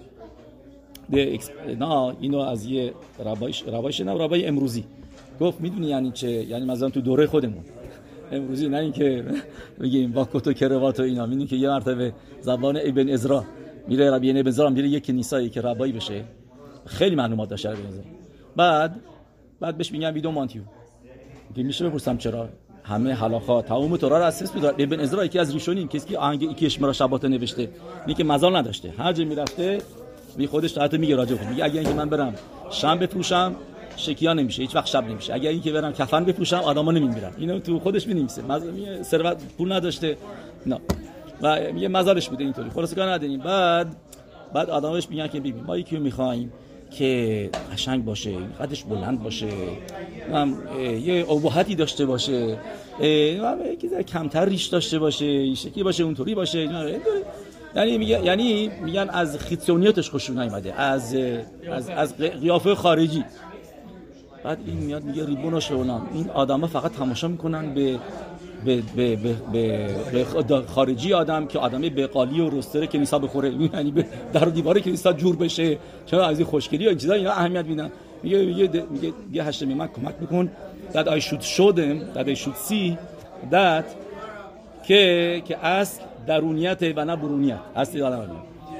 The ex- نه اینو از یه ربایش ربایش نه ربای امروزی. گفت می‌دونی یعنی چه؟ یعنی مثلا تو دوره خودمون. امروزی نه اینکه بگیم با کت و کروات و اینا می‌دونی که یه مرتبه زبان ابن ازرا میره ربی ابن ازرا میره یه کنیسایی که ربایی بشه. خیلی معلومات داشته ابن ازرا بعد بعد بهش میگن ویدو مانتیو که میشه بپرسم چرا؟ همه حلاخا تمام تورا رو اساس بود. ابن ازرا یکی از ریشونین کسی که آهنگ یکی اشمرا شبات نوشته. اینی که مزال نداشته. هر جا می‌رفته می خودش حتی میگه راجع میگه اگه اینکه من برم شم بفروشم شکیا نمیشه هیچ وقت شب نمیشه. اگر اینکه برم کفن بپوشم آدما نمیمیرن اینو تو خودش می‌نویسه. مز... میگه ثروت پول نداشته. نه. و میگه مزارش بوده اینطوری. خلاص کار نداریم. بعد بعد آدماش میگن که ببین ما یکی می‌خوایم که قشنگ باشه قدش بلند باشه. هم یه ابهتی داشته باشه. هم یکی کمتر ریش داشته باشه شکلی باشه اونطوری باشه. یعنی میگه یعنی میگن از خیتسونیاتش خوشون نیومده. از از از قیافه خارجی. بعد این میاد میگه ریبون شونام. این آدما فقط تماشا می‌کنن به به به به, به, خارجی آدم که آدم بقالی و رستره کنیسا بخوره. یعنی به در و دیوار کنیسا جور بشه. چرا از این خوشگلی و چیزا؟ اینا اهمیت میدن. میگه میگه میگه هشتمی من کمک میکن. that I should show them. that I should see که که اصل درونیت و نه برونیت. هستی آدم.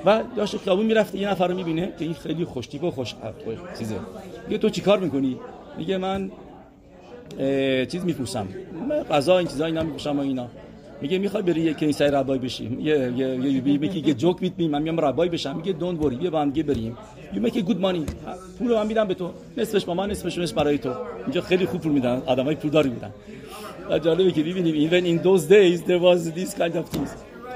و داشت خیابون می‌رفته یه نفر رو می‌بینه که این خیلی خوشتیپ و خوش چیزه. میگه تو چیکار می‌کنی؟ میگه من چیز میپوشم غذا این چیزا اینا میپوشم و اینا. میگه می‌خوای بری یه کنیسه ربای بشی. یه یه یه میگه جوک میت می من میام ربای بشم. میگه دونت وری بیا با هم بریم. یو میک گود مانی پول من میدم به تو. نصفش با من نصفش نصف برای تو. اینجا خیلی خوب پول میدن. آدمای پولداری بودن و جالبه که ببینیم even in those days there was this kind of things.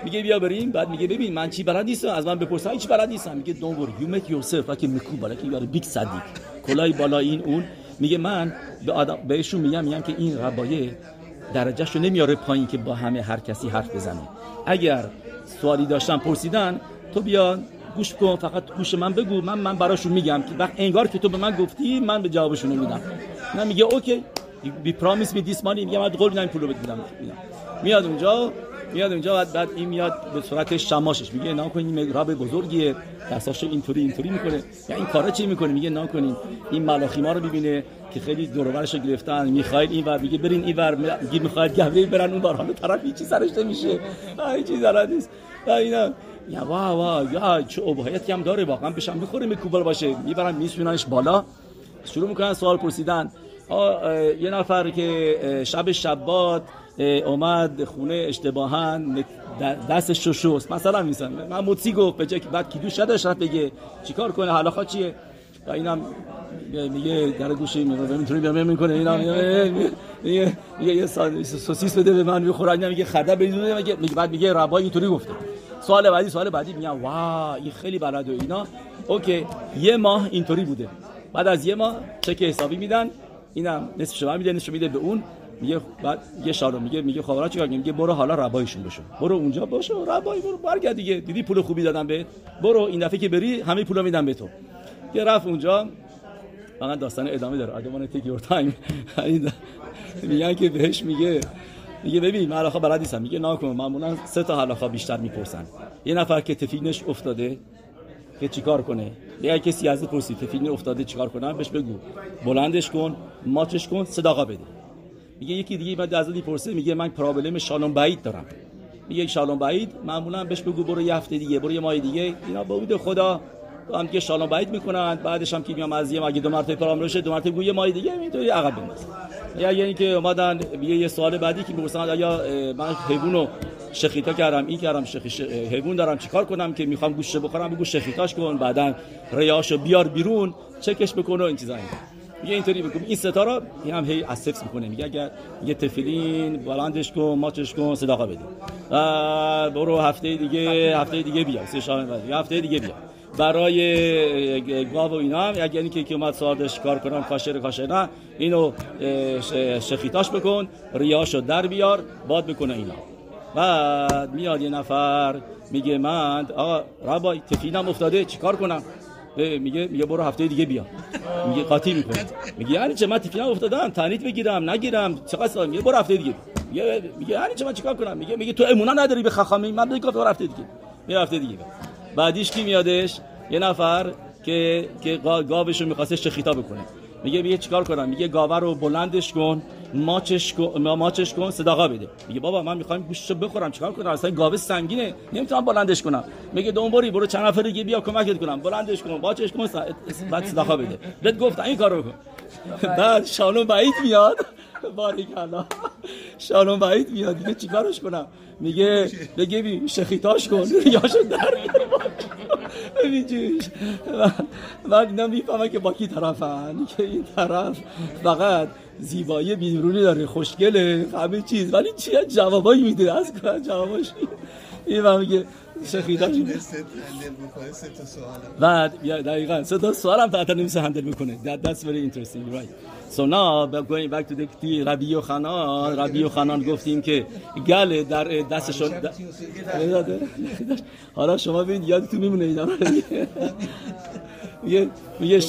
میگه بیا بریم. بعد میگه ببین من چی بلد نیستم. از من بپرس هیچ بلد نیستم. میگه don't worry you make yourself like like you are a big صدیق. کلای بالا این اون. میگه من به آدم بهشون میگم میگم که این ربایه درجهشو نمیاره پایین که با همه هر کسی حرف بزنه. اگر سوالی داشتن پرسیدن تو بیا گوش کن فقط گوش من بگو. من من براشون میگم که وقت انگار که تو به من گفتی من به جوابشون میدم نه میگه اوکی. بی پرامیس می دیس مانی میگه من قول میدم پولو بهت. میاد اونجا. میاد اونجا بعد, بعد این میاد به صورت شماشش. میگه نه کنین این رب بزرگیه. دستاشو اینطوری اینطوری می‌کنه. یا این کارا چی می‌کنه؟ میگه نه کنین. این ملاخی ما رو ببینه که خیلی دور رو گرفتن. می‌خواید این ور میگه برین این ور. میگه می‌خواید گبری برن اون ور. حالا طرف هیچی سرش نمیشه. هیچ چیز نیست. اینا. یا وا وا یا چه ابهیتی هم داره. واقعا بشم می‌خوره میکوبل باشه. می‌برن میسوننش بالا. شروع می‌کنن سوال پرسیدن. یه نفر که شب شبات اومد خونه اشتباها دستش رو شست. مثلا میسن من موسی گفت به جای بعد کیدوش نداشت رفت بگه چیکار کنه حالا چیه؟ و اینم میگه- میگه در گوشه میگه اینطوری بیا می‌کنه. اینا میگه میگه میگه یه سوسیس بده به من می‌خوره اینا میگه خرده بدون میگه میگه- بعد میگه ربا اینطوری گفته. سوال بعدی سوال بعدی میگن واه این خیلی بلد و اینا. اوکی یه ماه اینطوری بوده. بعد از یه ماه چک حسابی میدن اینم نصف شما میده نصف میده به اون. میگه بعد یه شارو میگه میگه خب حالا چیکار کنیم؟ میگه برو حالا ربایشون بشو. برو اونجا باشو ربای برو برگرد دیگه. دیدی پول خوبی دادم بهت؟ برو این دفعه که بری همه پولو میدم به تو. یه رفت اونجا فقط داستان ادامه داره. Want to take your time. میگن که بهش میگه میگه ببین من حلاخا بلد نیستم. میگه ناکن معمولا سه تا حلاخا بیشتر می‌پرسن. یه نفر که تفینش افتاده که چیکار کنه؟ اگه کسی ازت پرسید تفین افتاده چیکار کنم بهش بگو. بلندش کن ماتش کن صداقا بده. میگه یکی دیگه بعد از این پرسه میگه من پرابلم شالون بعید دارم. میگه شالون بعید؟ معمولا بهش بگو برو یه هفته دیگه برو یه ماه دیگه. اینا با امید خدا هم دیگه شالون بعید می‌کنن بعدش هم که میام از یه اگه دو مرتبه پرام روشه دو مرتبه یه ماه دیگه اینطوری عقب بنداز یا یعنی که اومدن یه سوال بعدی که می‌پرسن آیا من حیوانو شخیتا کردم این کردم شخی ش... حیوان دارم چیکار کنم که می‌خوام گوشت بخورم بگو شخیتاش کن بعدا ریاشو بیار بیرون چکش بکن این چیزا. میگه اینطوری بگو این ستاره این هم هی اسفس می‌کنه. میگه اگر یه تفیلین بلندش کن ماچش کن صداقا بده. برو هفته دیگه هفته دیگه بیا. سه شام بعد. هفته دیگه بیا. برای گاو و اینا هم اگر اینکه که اومد سوالش کار کنم کاشر کاشر نه اینو شخیتاش بکن ریاشو در بیار باد بکنه اینا. بعد میاد یه نفر میگه من آقا ربای تفینم افتاده چیکار کنم؟ میگه میگه برو هفته دیگه بیا. میگه قاطی می‌کنه. میگه یعنی چه من تفینم افتادم تنیت بگیرم نگیرم چقدر سال؟ میگه برو هفته دیگه. میگه میگه یعنی چه من چیکار کنم؟ میگه میگه تو امونا نداری به خخامی من بگم برو هفته دیگه. یه هفته دیگه. بعدیش کی میادش؟ یه نفر که که گا- گاوشو می‌خواسته شخیتا بکنه. میگه میگه چیکار کنم؟ میگه گاوه رو بلندش کن ماچش کن ماچش کن صداقا بده. میگه بابا من می‌خوام گوشتو بخورم چیکار کنم؟ اصلا گاوه سنگینه نمی‌تونم بلندش کنم. میگه دنبالی برو چند نفر دیگه بیا کمکت کنم. بلندش کن ماچش کن بعد صداقا بده. بهت گفتم این کارو بکن. بعد شالون بعید میاد. باریکلا. شالون بعید میاد میگه چیکارش کنم؟ میگه بگه بی شخیتاش کن. یاشو در ببین جوش من- من اینا می‌فهمم که با کی طرفن. که این طرف فقط زیبایی بیرونی داره خوشگله همه چیز. ولی چی جوابایی میده. از جواباش؟ بکنه سه تا سوال. بعد دقیقاً سه تا سوال هم تحت نمیشه هندل می‌کنه. That's very interesting right. So now but going back to the ربی و خنان ربی و خنان گفتیم که گله در دستشون حالا شما ببینید یادتون میمونه اینا. رو میگه میگه.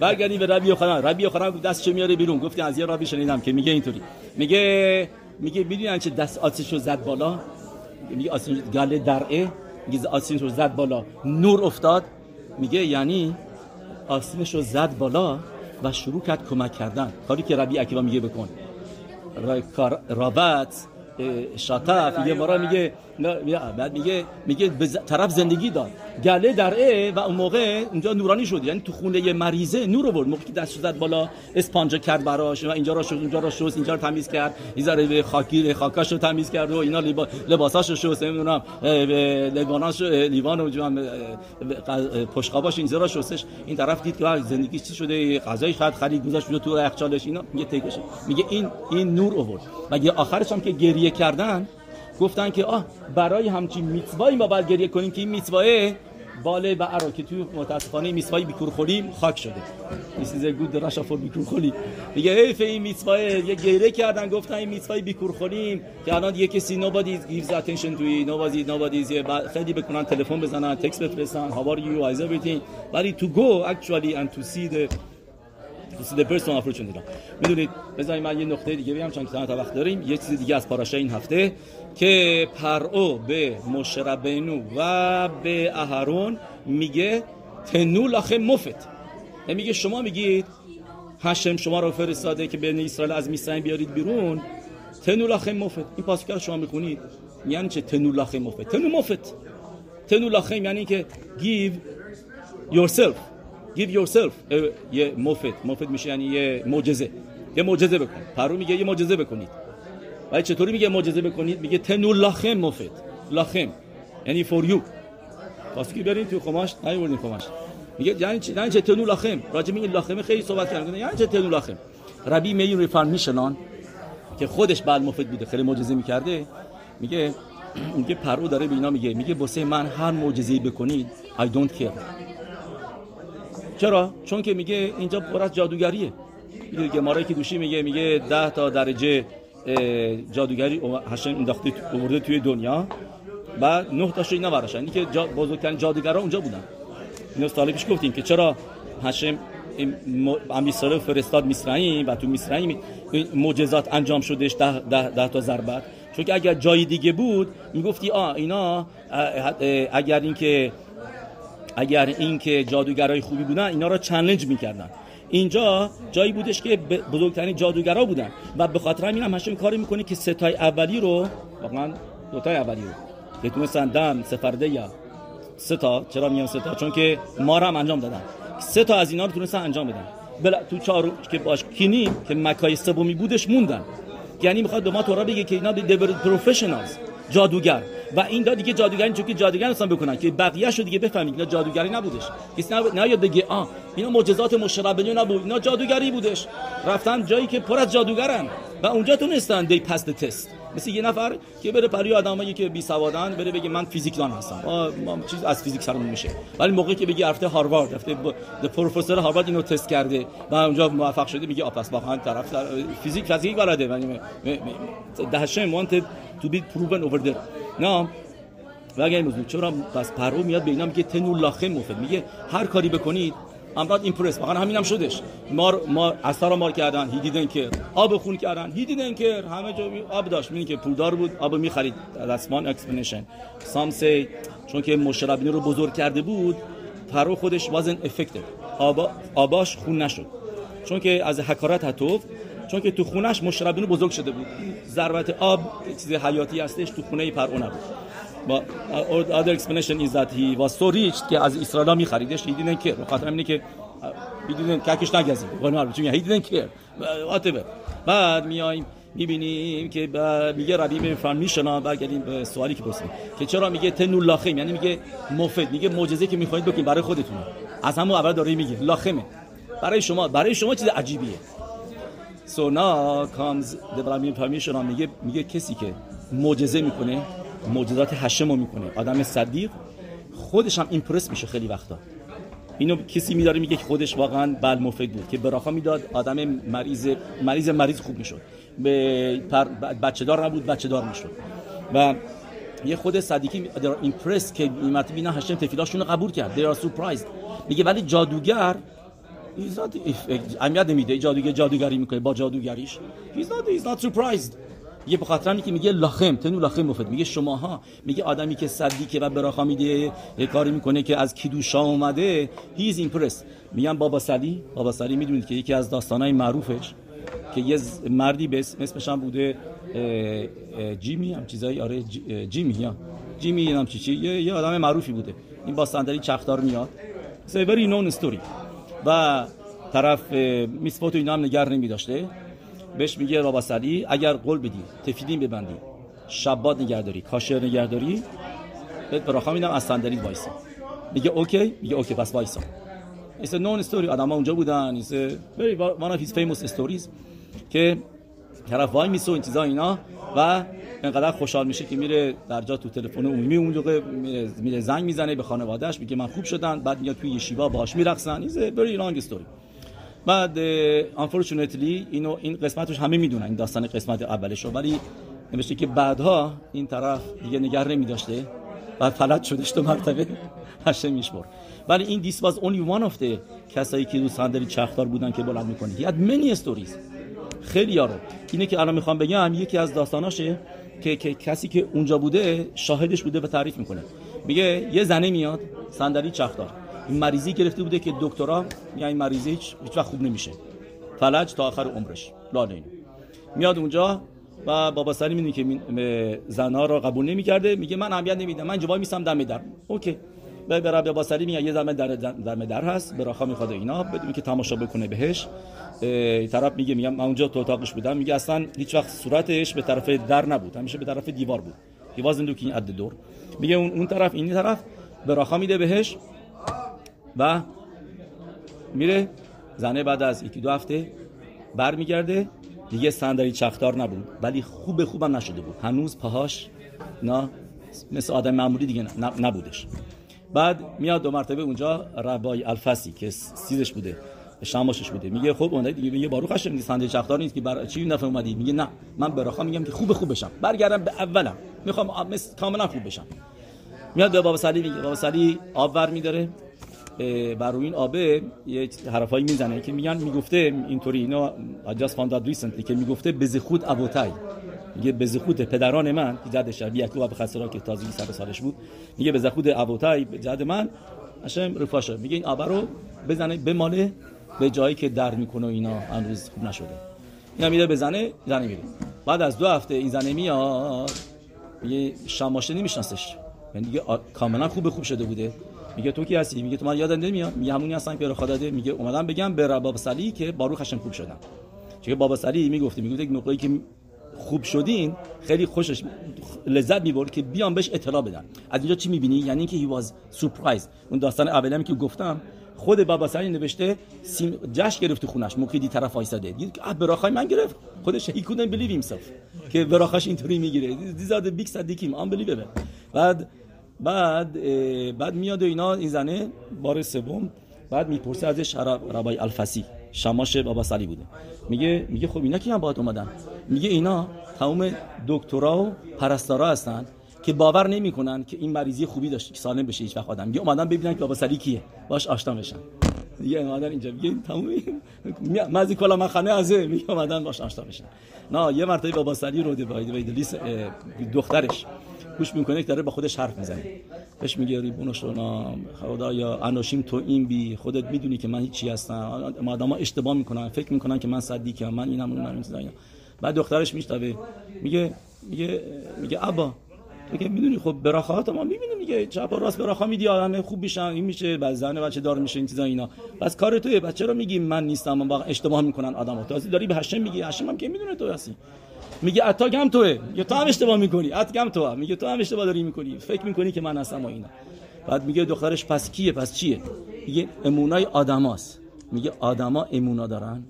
برگردیم به ربی و خنان. ربی و خنان دستشو میاره بیرون. گفتی از یه ربی شنیدم که میگه اینطوری. میگه میگه می‌دونن چه دست آتیشو زد بالا؟ میگه آسین گله درعه میگه آسینش رو زد بالا. نور افتاد. میگه یعنی آسینش رو زد بالا. و شروع کرد کمک کردن. کاری که ربی عکیبا میگه بکن. رابط شاتف میگه نه، میگه- بعد میگه میگه به طرف زندگی داد. گله در ا و اون موقع اونجا نورانی شد. یعنی تو خونه یه مریضه نور آورد. موقعی که دستش زد بالا اسپانجا کرد براش و اینجا را شست اونجا را شست اینجا رو تمیز کرد. این ذره به خاکی خاکاش رو تمیز کرد و اینا لبا- لباساش رو شست نمی‌دونم لیواناش لیوان و پشقاباش اینجا را شستش. این طرف دید که زندگی چی شده؟ غذای خرید خرید گذاشت تو یخچالش اینا. میگه تکشه میگه این این نور آورد. مگه آخرش هم که گریه کردن گفتن که آه برای همچین میتوایی ما باید گریه کنیم که این میتواه باله و عرا که توی متاسفانه میتوای بیکور خوریم خاک شده. This is a good Russia for بیکور خوری میگه حیف این میتواه یه گریه کردن گفتن این میتوای بیکور خوریم که الان یه کسی nobody gives attention to it nobody nobody is خیلی بکنن تلفن بزنن تکست بفرستن how are you how's everything. ولی to go actually and to see the the person opportunity می‌دونید بذارید من یه نقطه دیگه بگم چون که وقت داریم یه چیز دیگه از پاراشا این هفته. که پرعو به مشربینو و به اهرون میگه تنو لاخه مفت. میگه شما میگید هشم شما رو فرستاده که بین اسرائیل از میسرین بیارید بیرون. تنو لاخه مفت. این پاسکه رو شما می‌خونید؟ یعنی چه تنو لاخه مفت؟ تنو مفت. تنو لاخه یعنی که give yourself. Give yourself. یه مفت. مفت میشه یعنی یه معجزه. یه معجزه بکن. پرو میگه یه معجزه بکنید. ولی چطوری میگه معجزه بکنید؟ میگه تنو لاخم مفت لاخم یعنی فور یو که برین تو خماش نیوردین خماش. میگه یعنی چی؟ یعنی تنو لاخم راجع این لاخم خیلی صحبت کردن. یعنی چه تنو لاخم ربی میون ریفان میشنان که خودش بعد مفت بوده خیلی معجزه می‌کرده. میگه میگه پرو داره به اینا میگه. میگه واسه من هر معجزه‌ای بکنید I don't care. چرا؟ چون که میگه اینجا پر از جادوگریه. میگه گمارایی که دوشی میگه میگه ده تا درجه جادوگری هشم انداخته آورده توی دنیا و نه تاشو اینا براش اینی که جا بزرگترین جادوگرا اونجا بودن. اینو سال پیش گفتیم که چرا هشم این م- امیرساله فرستاد میسرائیم و تو میسرائیم این معجزات انجام شدش ده, ده, ده تا ضربت. چون که اگر جای دیگه بود می‌گفتی آ اینا اگر اینکه اگر اینکه جادوگرای خوبی بودن اینا را چالش می‌کردن. اینجا جایی بودش که بزرگترین جادوگرا بودن. و به خاطر همین هم کاری می‌کنه که ستای اولی رو واقعا دوتای اولی رو. که تونستن دم سفرده یا سه تا چرا میگم سه تا چون که ما هم انجام دادن. سه تا از اینا رو تونستن انجام بدن. بلا تو چهار که باش کینی که مکای سومی بودش موندن. یعنی می‌خواد به ما تورا بگه که اینا دیور پروفشنالز جادوگر. و این دا دیگه جادوگری چون که جادوگر نستان بکنن. که بقیه شو دیگه بفهمید اینا جادوگری نبودش. کسی نب... نیاد بگه آ اینا معجزات مشربنی نبود اینا جادوگری بودش. رفتن جایی که پر از جادوگرن و اونجا تونستن they passed test. مثل یه نفر که بره پری آدمایی که بی سوادن بره بگه من فیزیکدان هستم. ما, چیز از فیزیک سرمون میشه. ولی موقعی که بگی رفته هاروارد رفته. پروفسور هاروارد اینو تست کرده و اونجا موفق شده میگه آپس واقعا طرف در... فیزیک فیزیک بلده ولی Hashem wanted to be proven over there. نه. و اگر موضوع چرا پس پرو میاد به اینا میگه תנו לכם מופת میگه هر کاری بکنید I'm not impressed واقعا همین هم شدش مار ما اثر مار کردن. هی دیدن که آب خون کردن. هی دیدن که همه جا آب داشت. میدین که پولدار بود. آب می‌خرید. That's one explanation. Some say چون که موشه ربنو رو بزرگ کرده بود پرو خودش wasn't affected آبا آباش خون نشد. چون که از הכרת הטוב چون که تو خونش موشه ربنو بزرگ شده بود. ضربت آب چیز حیاتی هستش تو خونه پرو نبود. با other explanation is that he was so rich که از اسرائیل می خریدش دیدن که به خاطر اینه که می‌دونن ککش نگزید. قانون چون دیدن که whatever. بعد میایم می‌بینیم که میگه ربی میفرم میشنا. برگردیم به سوالی که پرسیدیم. که چرا میگه تنو لاخم یعنی میگه مفید. میگه معجزه که می‌خواید بکنید برای خودتون از همون اول داره میگه. لاخمه برای شما برای شما چیز عجیبیه. Comes the Brahmin permission میگه میگه کسی که معجزه می‌کنه معجزات هشم رو می‌کنه. آدم صدیق خودش هم ایمپرس میشه خیلی وقتا. اینو کسی میداره میگه که خودش واقعا بل مفید بود. که براخا می‌داد آدم مریض مریض مریض خوب می‌شد. به پر بچه دار نبود بچه دار می‌شد. و یه خود صدیقی ایمپرس که این مرتبه اینا هشم تفیلاشون رو قبول کرد. They are میگه ولی جادوگر if- اهمیت نمیده جادوگر جادوگری می‌کنه با جادوگریش. He's not he's not surprised. یه به خاطر که میگه لاخم تنو لاخم مفید میگه شماها میگه آدمی که صدیقه و براخا میده کاری می‌کنه که از کیدوشا اومده. هیز ایمپرس میگم بابا سلی بابا سلی می‌دونید که یکی از داستانهای معروفش که یه مردی به اسم اسمش هم بوده جیمی هم چیزایی. آره جیمی یا. جیمی هم چی چی یه, یه آدم معروفی بوده. این با صندلی چرخدار میاد very known story. و طرف מצוות و اینا هم نگه نمی داشته بهش میگه باباسلی اگر قول بدی תפילין ببندی. שבת نگهداری כשר نگهداری. بهت ברכה میدم از صندلی وایسا. میگه okay؟ میگه okay پس وایسا. It's a known story. آدم اونجا بودن. Very one of his famous stories. که طرف وای میسه و این چیزا اینا و انقدر خوشحال میشه که میره در جا تو تلفن عمومی اون میره, زنگ می‌زنه به خانوادهش میگه من خوب شدن بعد میاد توی یشیوا باهاش میرقصن. A very long story. بعد unfortunately اینو این قسمتش همه می‌دونن این داستان قسمت اولش رو. ولی نوشته که بعدها این طرف دیگه نگر نمی داشته و فلج شدش تو مرتبه هشه میشبر ولی این was only one of the کسایی که رو صندلی چختار بودن که بلند می‌کنه. Had many stories. خیلی یارو اینه که الان می‌خوام بگم یکی از داستاناشه که, که کسی که اونجا بوده شاهدش بوده و تعریف می‌کنه. میگه یه زنه میاد صندلی چختار مریضی گرفته بوده که دکترا این مریضی هیچ هیچ وقت خوب نمیشه. فلج تا آخر عمرش. لاله اینو. میاد اونجا و بابا سری می‌دونی که زنها رو قبول نمی‌کرده. میگه من اهمیت نمیدم. من جواب میسم دم در. اوکی. به برای بابا سری میگه یه دم در دم در هست. براخا می‌خواد اینا. بدون که تماشا بکنه بهش. طرف میگه میگم من اونجا تو اتاقش بودم. میگه اصلا هیچ وقت صورتش به طرف در نبود. همیشه به طرف دیوار بود. he wasn't looking at the door میگه اون اون طرف این طرف براخا میده بهش. و میره زنه بعد از یکی دو هفته برمیگرده. دیگه صندلی چختار نبود ولی خوب خوبم نشده بود. هنوز پاهاش نه مثل آدم معمولی دیگه نبودش. بعد میاد دو مرتبه اونجا ربای الفسی که سیزش بوده شماشش بوده. میگه خب اون دیگه میگه باروخ هاشم میگه صندلی چختار نیست که برای چی دفعه اومدی؟ میگه نه من براخا میگم که خوب خوب بشم. برگردم به اولم. می‌خوام کاملا خوب بشم. میاد به بابا سلی میگه بابا سلی آب ور میداره. بر روی این آبه یه حرفایی می‌زنه که میگن می‌گفته اینطوری just found out recently که می‌گفته بزخود ابوتای میگه بزخود پدران من که جد شبیه یعقوب ابو خسرا که تازگی سر سالش بود میگه بزخود ابوتای جد من هاشم رفاشه. میگه این آبه رو بزنه بماله به جایی که در می‌کنه و اینا هنوز خوب نشده. اینا میره بزنه زنه میره. بعد از دو هفته این زنه میاد میگه شماشه نمیشناسش یعنی دیگه کاملا خوب خوب شده بوده. میگه تو کی هستی؟ میگه تو من یادم نمیاد. میگه همونی هستم که رخا داده میگه اومدم بگم به بابا سلی که بارو خشن خوب شدم چون بابا سلی می‌گفته می‌گفته که موقعی که خوب شدین خیلی خوشش لذت می‌برد که بیان بهش اطلاع بدن. از اینجا چی می‌بینی؟ یعنی اینکه هی واز سورپرایز اون داستان اولمی که گفتم خود بابا سلی نوشته سیم جشن گرفت خونش. موقعی دی طرف وایساده. دید که براخای من گرفت. خودش couldn't believe himself. که براخاش اینطوری می‌گیره. Are the big صدیکیم بعد بعد بعد میاد و اینا این زنه بار سوم بعد می‌پرسه ازش رب- ربای الفسی شماش بابا سلی بوده. میگه میگه خب اینا کی هم باهات اومدن؟ میگه اینا تمام دکترا و پرستارا هستن که باور نمی‌کنن که این مریضی خوبی داشت که سالم بشه هیچ وقت آدم. میگه اومدن ببینن که بابا سلی کیه. باش آشنا بشن. دیگه اومدن اینجا. میگه تمام مزی کلا مخانه ازه میگه اومدن باش آشنا بشن. نه یه مرتبه بابا سلی رو ده باید ویدلیس دخترش. گوش می‌کنه که داره با خودش حرف می‌زنه. بهش میگه ریبون شونا خدایا اناشیم تو این بی خودت می‌دونی که من هیچی هستم. ها اشتباه می‌کنن فکر می‌کنن که من صدیقم من اینم اونم این. بعد دخترش میشتبه میگه میگه میگه ابا تو که می‌دونی خب براخات ما می‌بینیم میگه چپ و راست براخا میدی آدم خوب میشن این میشه بعد زن بچه دار میشه این چیزا اینا. بس کار توی بچه رو میگی من نیستم؟ من اشتباه می‌کنن آدم داری به هشم میگی. هشم هم که می‌دونه تو هستی. میگه اتاک هم توه. یا تو هم اشتباه می‌کنی. اتاک هم تو هم. میگه تو هم اشتباه داری می‌کنی. فکر می‌کنی که من هستم و اینا. بعد میگه دخترش پس کیه؟ پس چیه؟ میگه امونای آدماست. میگه آدما امونا دارن.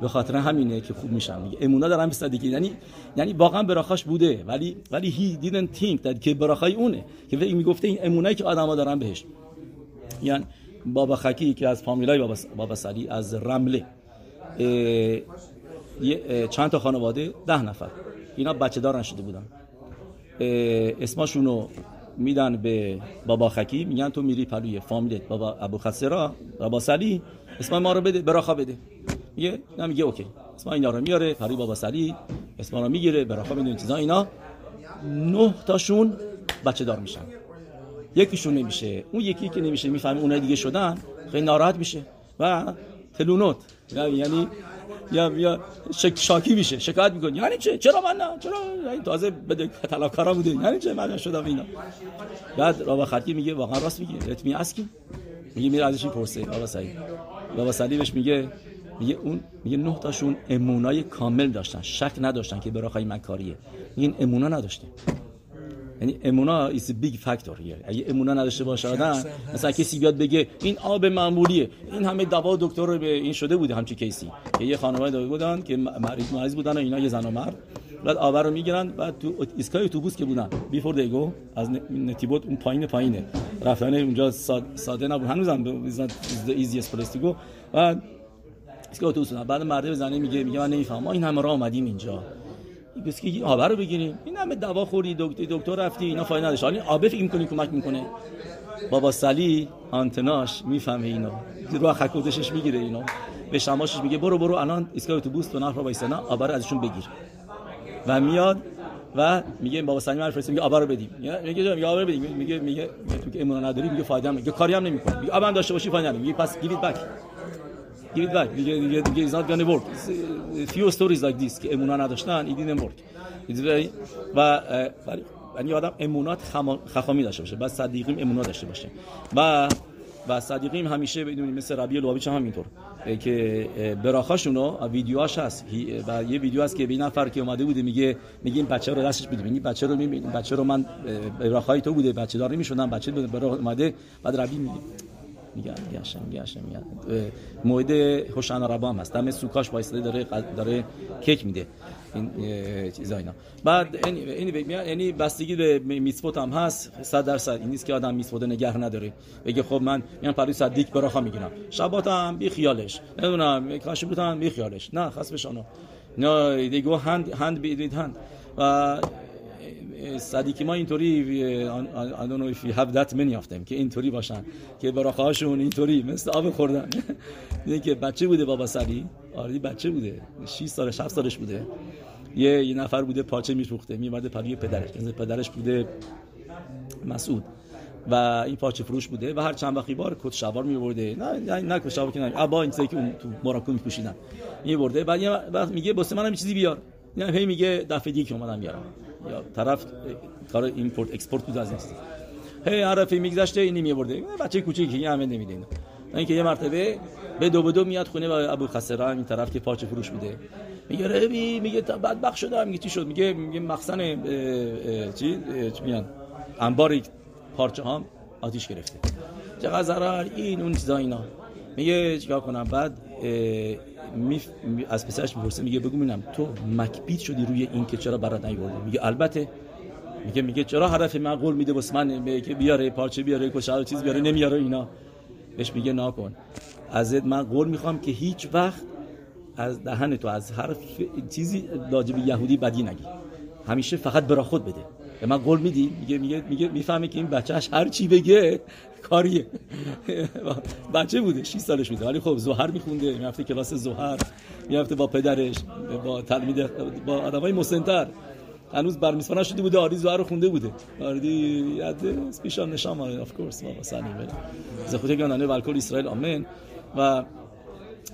به خاطر همینه که خوب میشن. میگه امونا دارن به صدیقی. یعنی یعنی واقعا براخاش بوده. ولی ولی he didn't think that که براخای اونه. که فکر می‌گفته این امونایی که آدما دارن بهش. یعنی بابا خکی که از فامیلای بابا, بابا سلی از رمله. چند تا خانواده ده نفر. اینا بچه دار نشده بودن. اه، اسمشونو میدن به بابا خکی میگن تو میری پلوی فامیلت بابا ابوخصیرا بابا سلی اسم ما رو بده ברכה بده. میگه نه میگه okay. اسم اینا رو میاره پلوی بابا سلی اسم رو می‌گیره ברכה میدون چیزا اینا. نه تاشون بچه دار میشن. یکیشون نمیشه. اون یکی که نمیشه می‌فهمه اونای دیگه شدن خیلی ناراحت میشه. و תלונות. یعنی یا یا شک شاکی میشه شکایت می‌کنه یعنی چه؟ چرا من نه؟ چرا؟ یعنی تازه بده طلبکارا بوده. یعنی چه؟ من شدم اینا. بعد رابا خطی میگه واقعا راست میگه. اتمی اسکی میگه میره ازش پرسه. بابا سعید. بابا بهش میگه میگه اون میگه نه تاشون امونای کامل داشتن. شک نداشتن که براخای من کاریه. این امونا نداشته. یعنی امونا ایس بیگ فاکتور اگه امونا نداشته باشه آدم مثلا کسی بیاد بگه این آب معمولیه. این همه دوا دکتر رو به این شده بوده همچی کیسی. که یه خانواده بودن که مریض مریض بودن و اینا یه زن و مرد. بعد آب رو می‌گیرن بعد تو ایستگاه اتوبوس که بودن before they go از نتیبوت اون پایین پایینه. رفتن اونجا ساده نبود. هنوزم easiest place تو بعد ایستگاه اتوبوس بعد مرد زنه میگه میگه من نمی‌فهمم. ما این همه راه اومدیم اینجا. بس که آب رو بگیریم. این همه دوا خوری دکتر دکتر رفتی اینا فایده نداشت. حالا آب فکر می‌کنی کمک می‌کنه؟ بابا سلی آنتناش می‌فهمه اینا. رو خکوتشش می‌گیره اینا. به شماشش میگه برو برو الان ایستگاه اتوبوس تو نهر وایسنا آب رو ازشون بگیر. و میاد و میگه بابا سلی من فرستم میگه آب رو بدیم. میگه میگه آب رو بدیم. میگه میگه تو که امون نداری میگه فایده هم میگه کاری هم نمی‌کنه. میگه آب داشته باشی فایده نداره. پس گیوید بک. Give it back is not gonna work few stories like this که امونا نداشتن it didn't work it's very و یعنی آدم امونات خخامی داشته باشه بعد صدیقیم امونات داشته باشه و و صدیقیم همیشه بدونید مثل ربیع لوابیچ هم همینطور که براخاشونو ویدیوهاش هست و یه ویدیو هست که به نفر که اومده بوده میگه میگه این بچه رو دستش بدیم این بچه رو این بچه رو من براخای تو بوده بچه دار نمی‌شدم بچه برا اومده بعد ربی میگه میگن میگشم میگشم میگن. موعد هوشان ربام هست. دم سوکاش وایساده داره داره کیک میده. این چیزا اینا. بعد این یعنی بستگی به میسفوت هم هست. 100 درصد. این نیست که آدم میسفوت نگه نداره. بگه خب من میان پروی صدیق براخا می‌گیرم. شبات هم بی خیالش. نمی‌دونم کاش بودن بی خیالش. نه خاص نه دیگه هند هند بیدید هند. و صدیقی ما اینطوری have that many of them که اینطوری باشن که براخه اینطوری مثل آب خوردن. دیگه که بچه بوده بابا سلی؟ آره بچه بوده. 6 سالش 7 سالش بوده. یه یه نفر بوده پارچه میفروخته میومده پروی پدرش. پدرش بوده مسعود. و این پارچه فروش بوده و هر چند وقتی بار کت شلوار میورده نه نه کت شلوار که نه عبا این که اون تو مراکو میپوشیدن. میورده بعد میگه واسه منم چیزی بیار. یعنی هی میگه دفعه دیگه که اومدم بیارم. یا طرف کار import export بود از نیست. هی عرفی میگذشته اینی میبرده بچه کوچیکی همه نمیده اینا اینکه یه مرتبه به دو به دو میاد خونه و ابو خسرا این طرف که پارچه فروش بوده. میگه ربی میگه بدبخ شدم میگه چی شد؟ میگه میگه مخزن چی؟ چی میان انبار پارچه هم آتیش گرفته. چقدر ضرر؟ این اون چیزا اینا. میگه چیکار کنم؟ بعد می از پسرش می‌پرسه میگه بگو ببینم تو مکبید شدی روی این که چرا برات نیوردی؟ میگه البته میگه میگه چرا حرف من قول میده واسه من؟ که بیاره پارچه بیاره کشار چیز بیاره نمیاره اینا. بهش میگه ناکن. ازت من قول می‌خوام که هیچ وقت از دهن تو از حرف چیزی راجب یهودی بدی نگی. همیشه فقط برا خود بده. به من قول میدی؟ میگه میگه میگه می‌فهمه که این بچهش هر چی بگه کاریه. بچه بوده 6 سالش بوده. ولی خب زهر میخونده می‌رفته کلاس زهر می‌رفته با پدرش با تلمید با آدمای مسنتر. هنوز بر میسفانه شده بوده آری زهر رو خونده بوده. آری یاد پیشان نشام اف کورس بابا سنی بله زخوته گانانه والکل اسرائیل آمین. و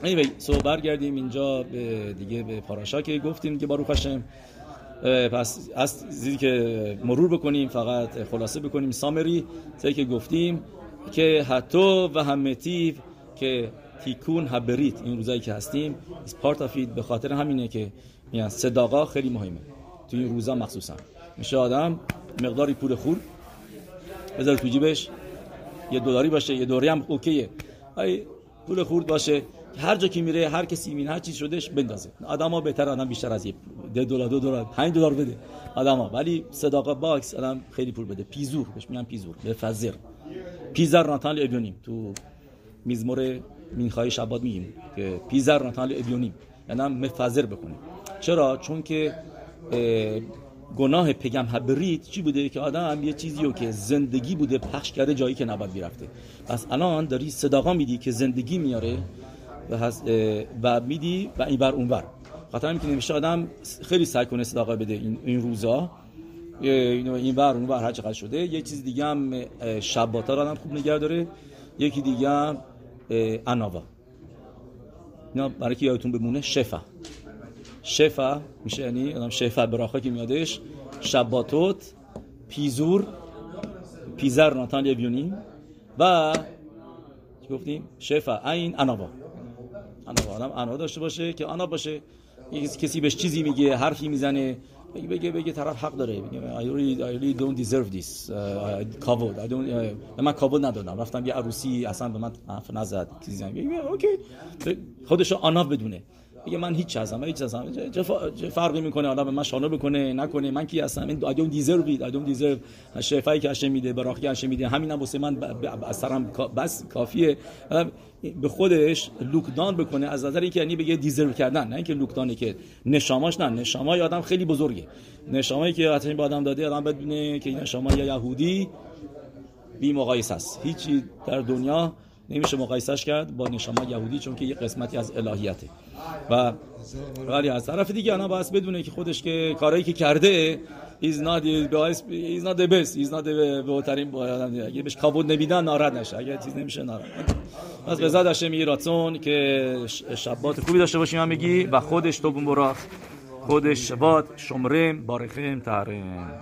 anyway سو برگردیم اینجا به دیگه به پاراشا که گفتیم که باروخ هاشم پس از زیدی که مرور بکنیم فقط خلاصه بکنیم. سامری چیزی که گفتیم که حتی و همتیو که תיקון הברית این روزایی که هستیم part of it به خاطر همینه که میان צדקה خیلی مهمه. تو این روزا مخصوصا. میشه آدم مقداری پول خور بذار تو جیبش یه دلاری باشه یه دوری هم OK ه. ای پول خورد باشه. هر جا که میره هر کسی می‌بینه هر چیز شدهش بندازه. آدما بهتر آدم بیشتر از یه دلار دو دلار 5 دلار بده. آدما ولی צדקה box آدم خیلی پول بده. פיזור بهش میگن פיזור. به فزر پیزر ناتال ابیونیم تو میزمور مینخای شباد میگیم که پیزر ناتال ابیونیم یعنی مفزر بکنیم چرا؟ چون که گناه پگم هبرید چی بوده؟ که آدم یه چیزی که زندگی بوده پخش کرده جایی که نباید بیرفته پس الان داری صداقا میدی که زندگی میاره و, و میدی و این بر اون بر خاطر اینکه نمیشه آدم خیلی سعی کنه صداقا بده این, این روزا. این بر اون بر هر چقدر شده. یه چیز دیگه هم شباتا رو آدم خوب نگه داره. یکی دیگه هم اناوا. اینا برای که یادتون بمونه شفا. شفا میشه یعنی آدم شفا براخا که میادش. شباتوت پیزور پیزر ناتان لیویونی و گفتیم؟ شفا. این انابا انابا آدم انا داشته باشه که انا باشه کسی بهش چیزی میگه حرفی می‌زنه بگه بگه بگه طرف حق داره بگه I really, I really don't deserve this uh, کابود don't, uh, من کابود ندادم رفتم یه عروسی اصلا به من حرف نزد چیزی بگه اوکی خودشو آنا بدونه بگه من هیچ من هیچ هستم چه- فرقی می‌کنه؟ به من شانه بکنه نکنه. من کی هستم؟ این deserve it. I don't deserve شفایی که هشم میده براخی که میده. همینم واسه من از بس کافیه. آدم به خودش لوکدان بکنه. از نظر اینکه یعنی بگه دیزرو کردن. نه اینکه لوکدانه که نشاماش نه. نشامای آدم خیلی بزرگه. نشامایی که حتی به آدم داده آدم بدونه که این نشامای یهودی بی مقایسه است. هیچی در دنیا نمیشه مقایسش کرد با نشما یهودی چون که یه قسمتی از الهیته. و ولی از طرف دیگه انا باید بدونه که خودش که کارایی که کرده He's not, he's not the best He's not the بهترین اگه بهش کابود نمیدن ناراحت نشه. اگه چیز نمیشه ناراحت پس به زاد هشم راتون که شبات خوبی داشته باشیم میگی. و خودش تو برا خودش شبات شمرم بارخیم تحریم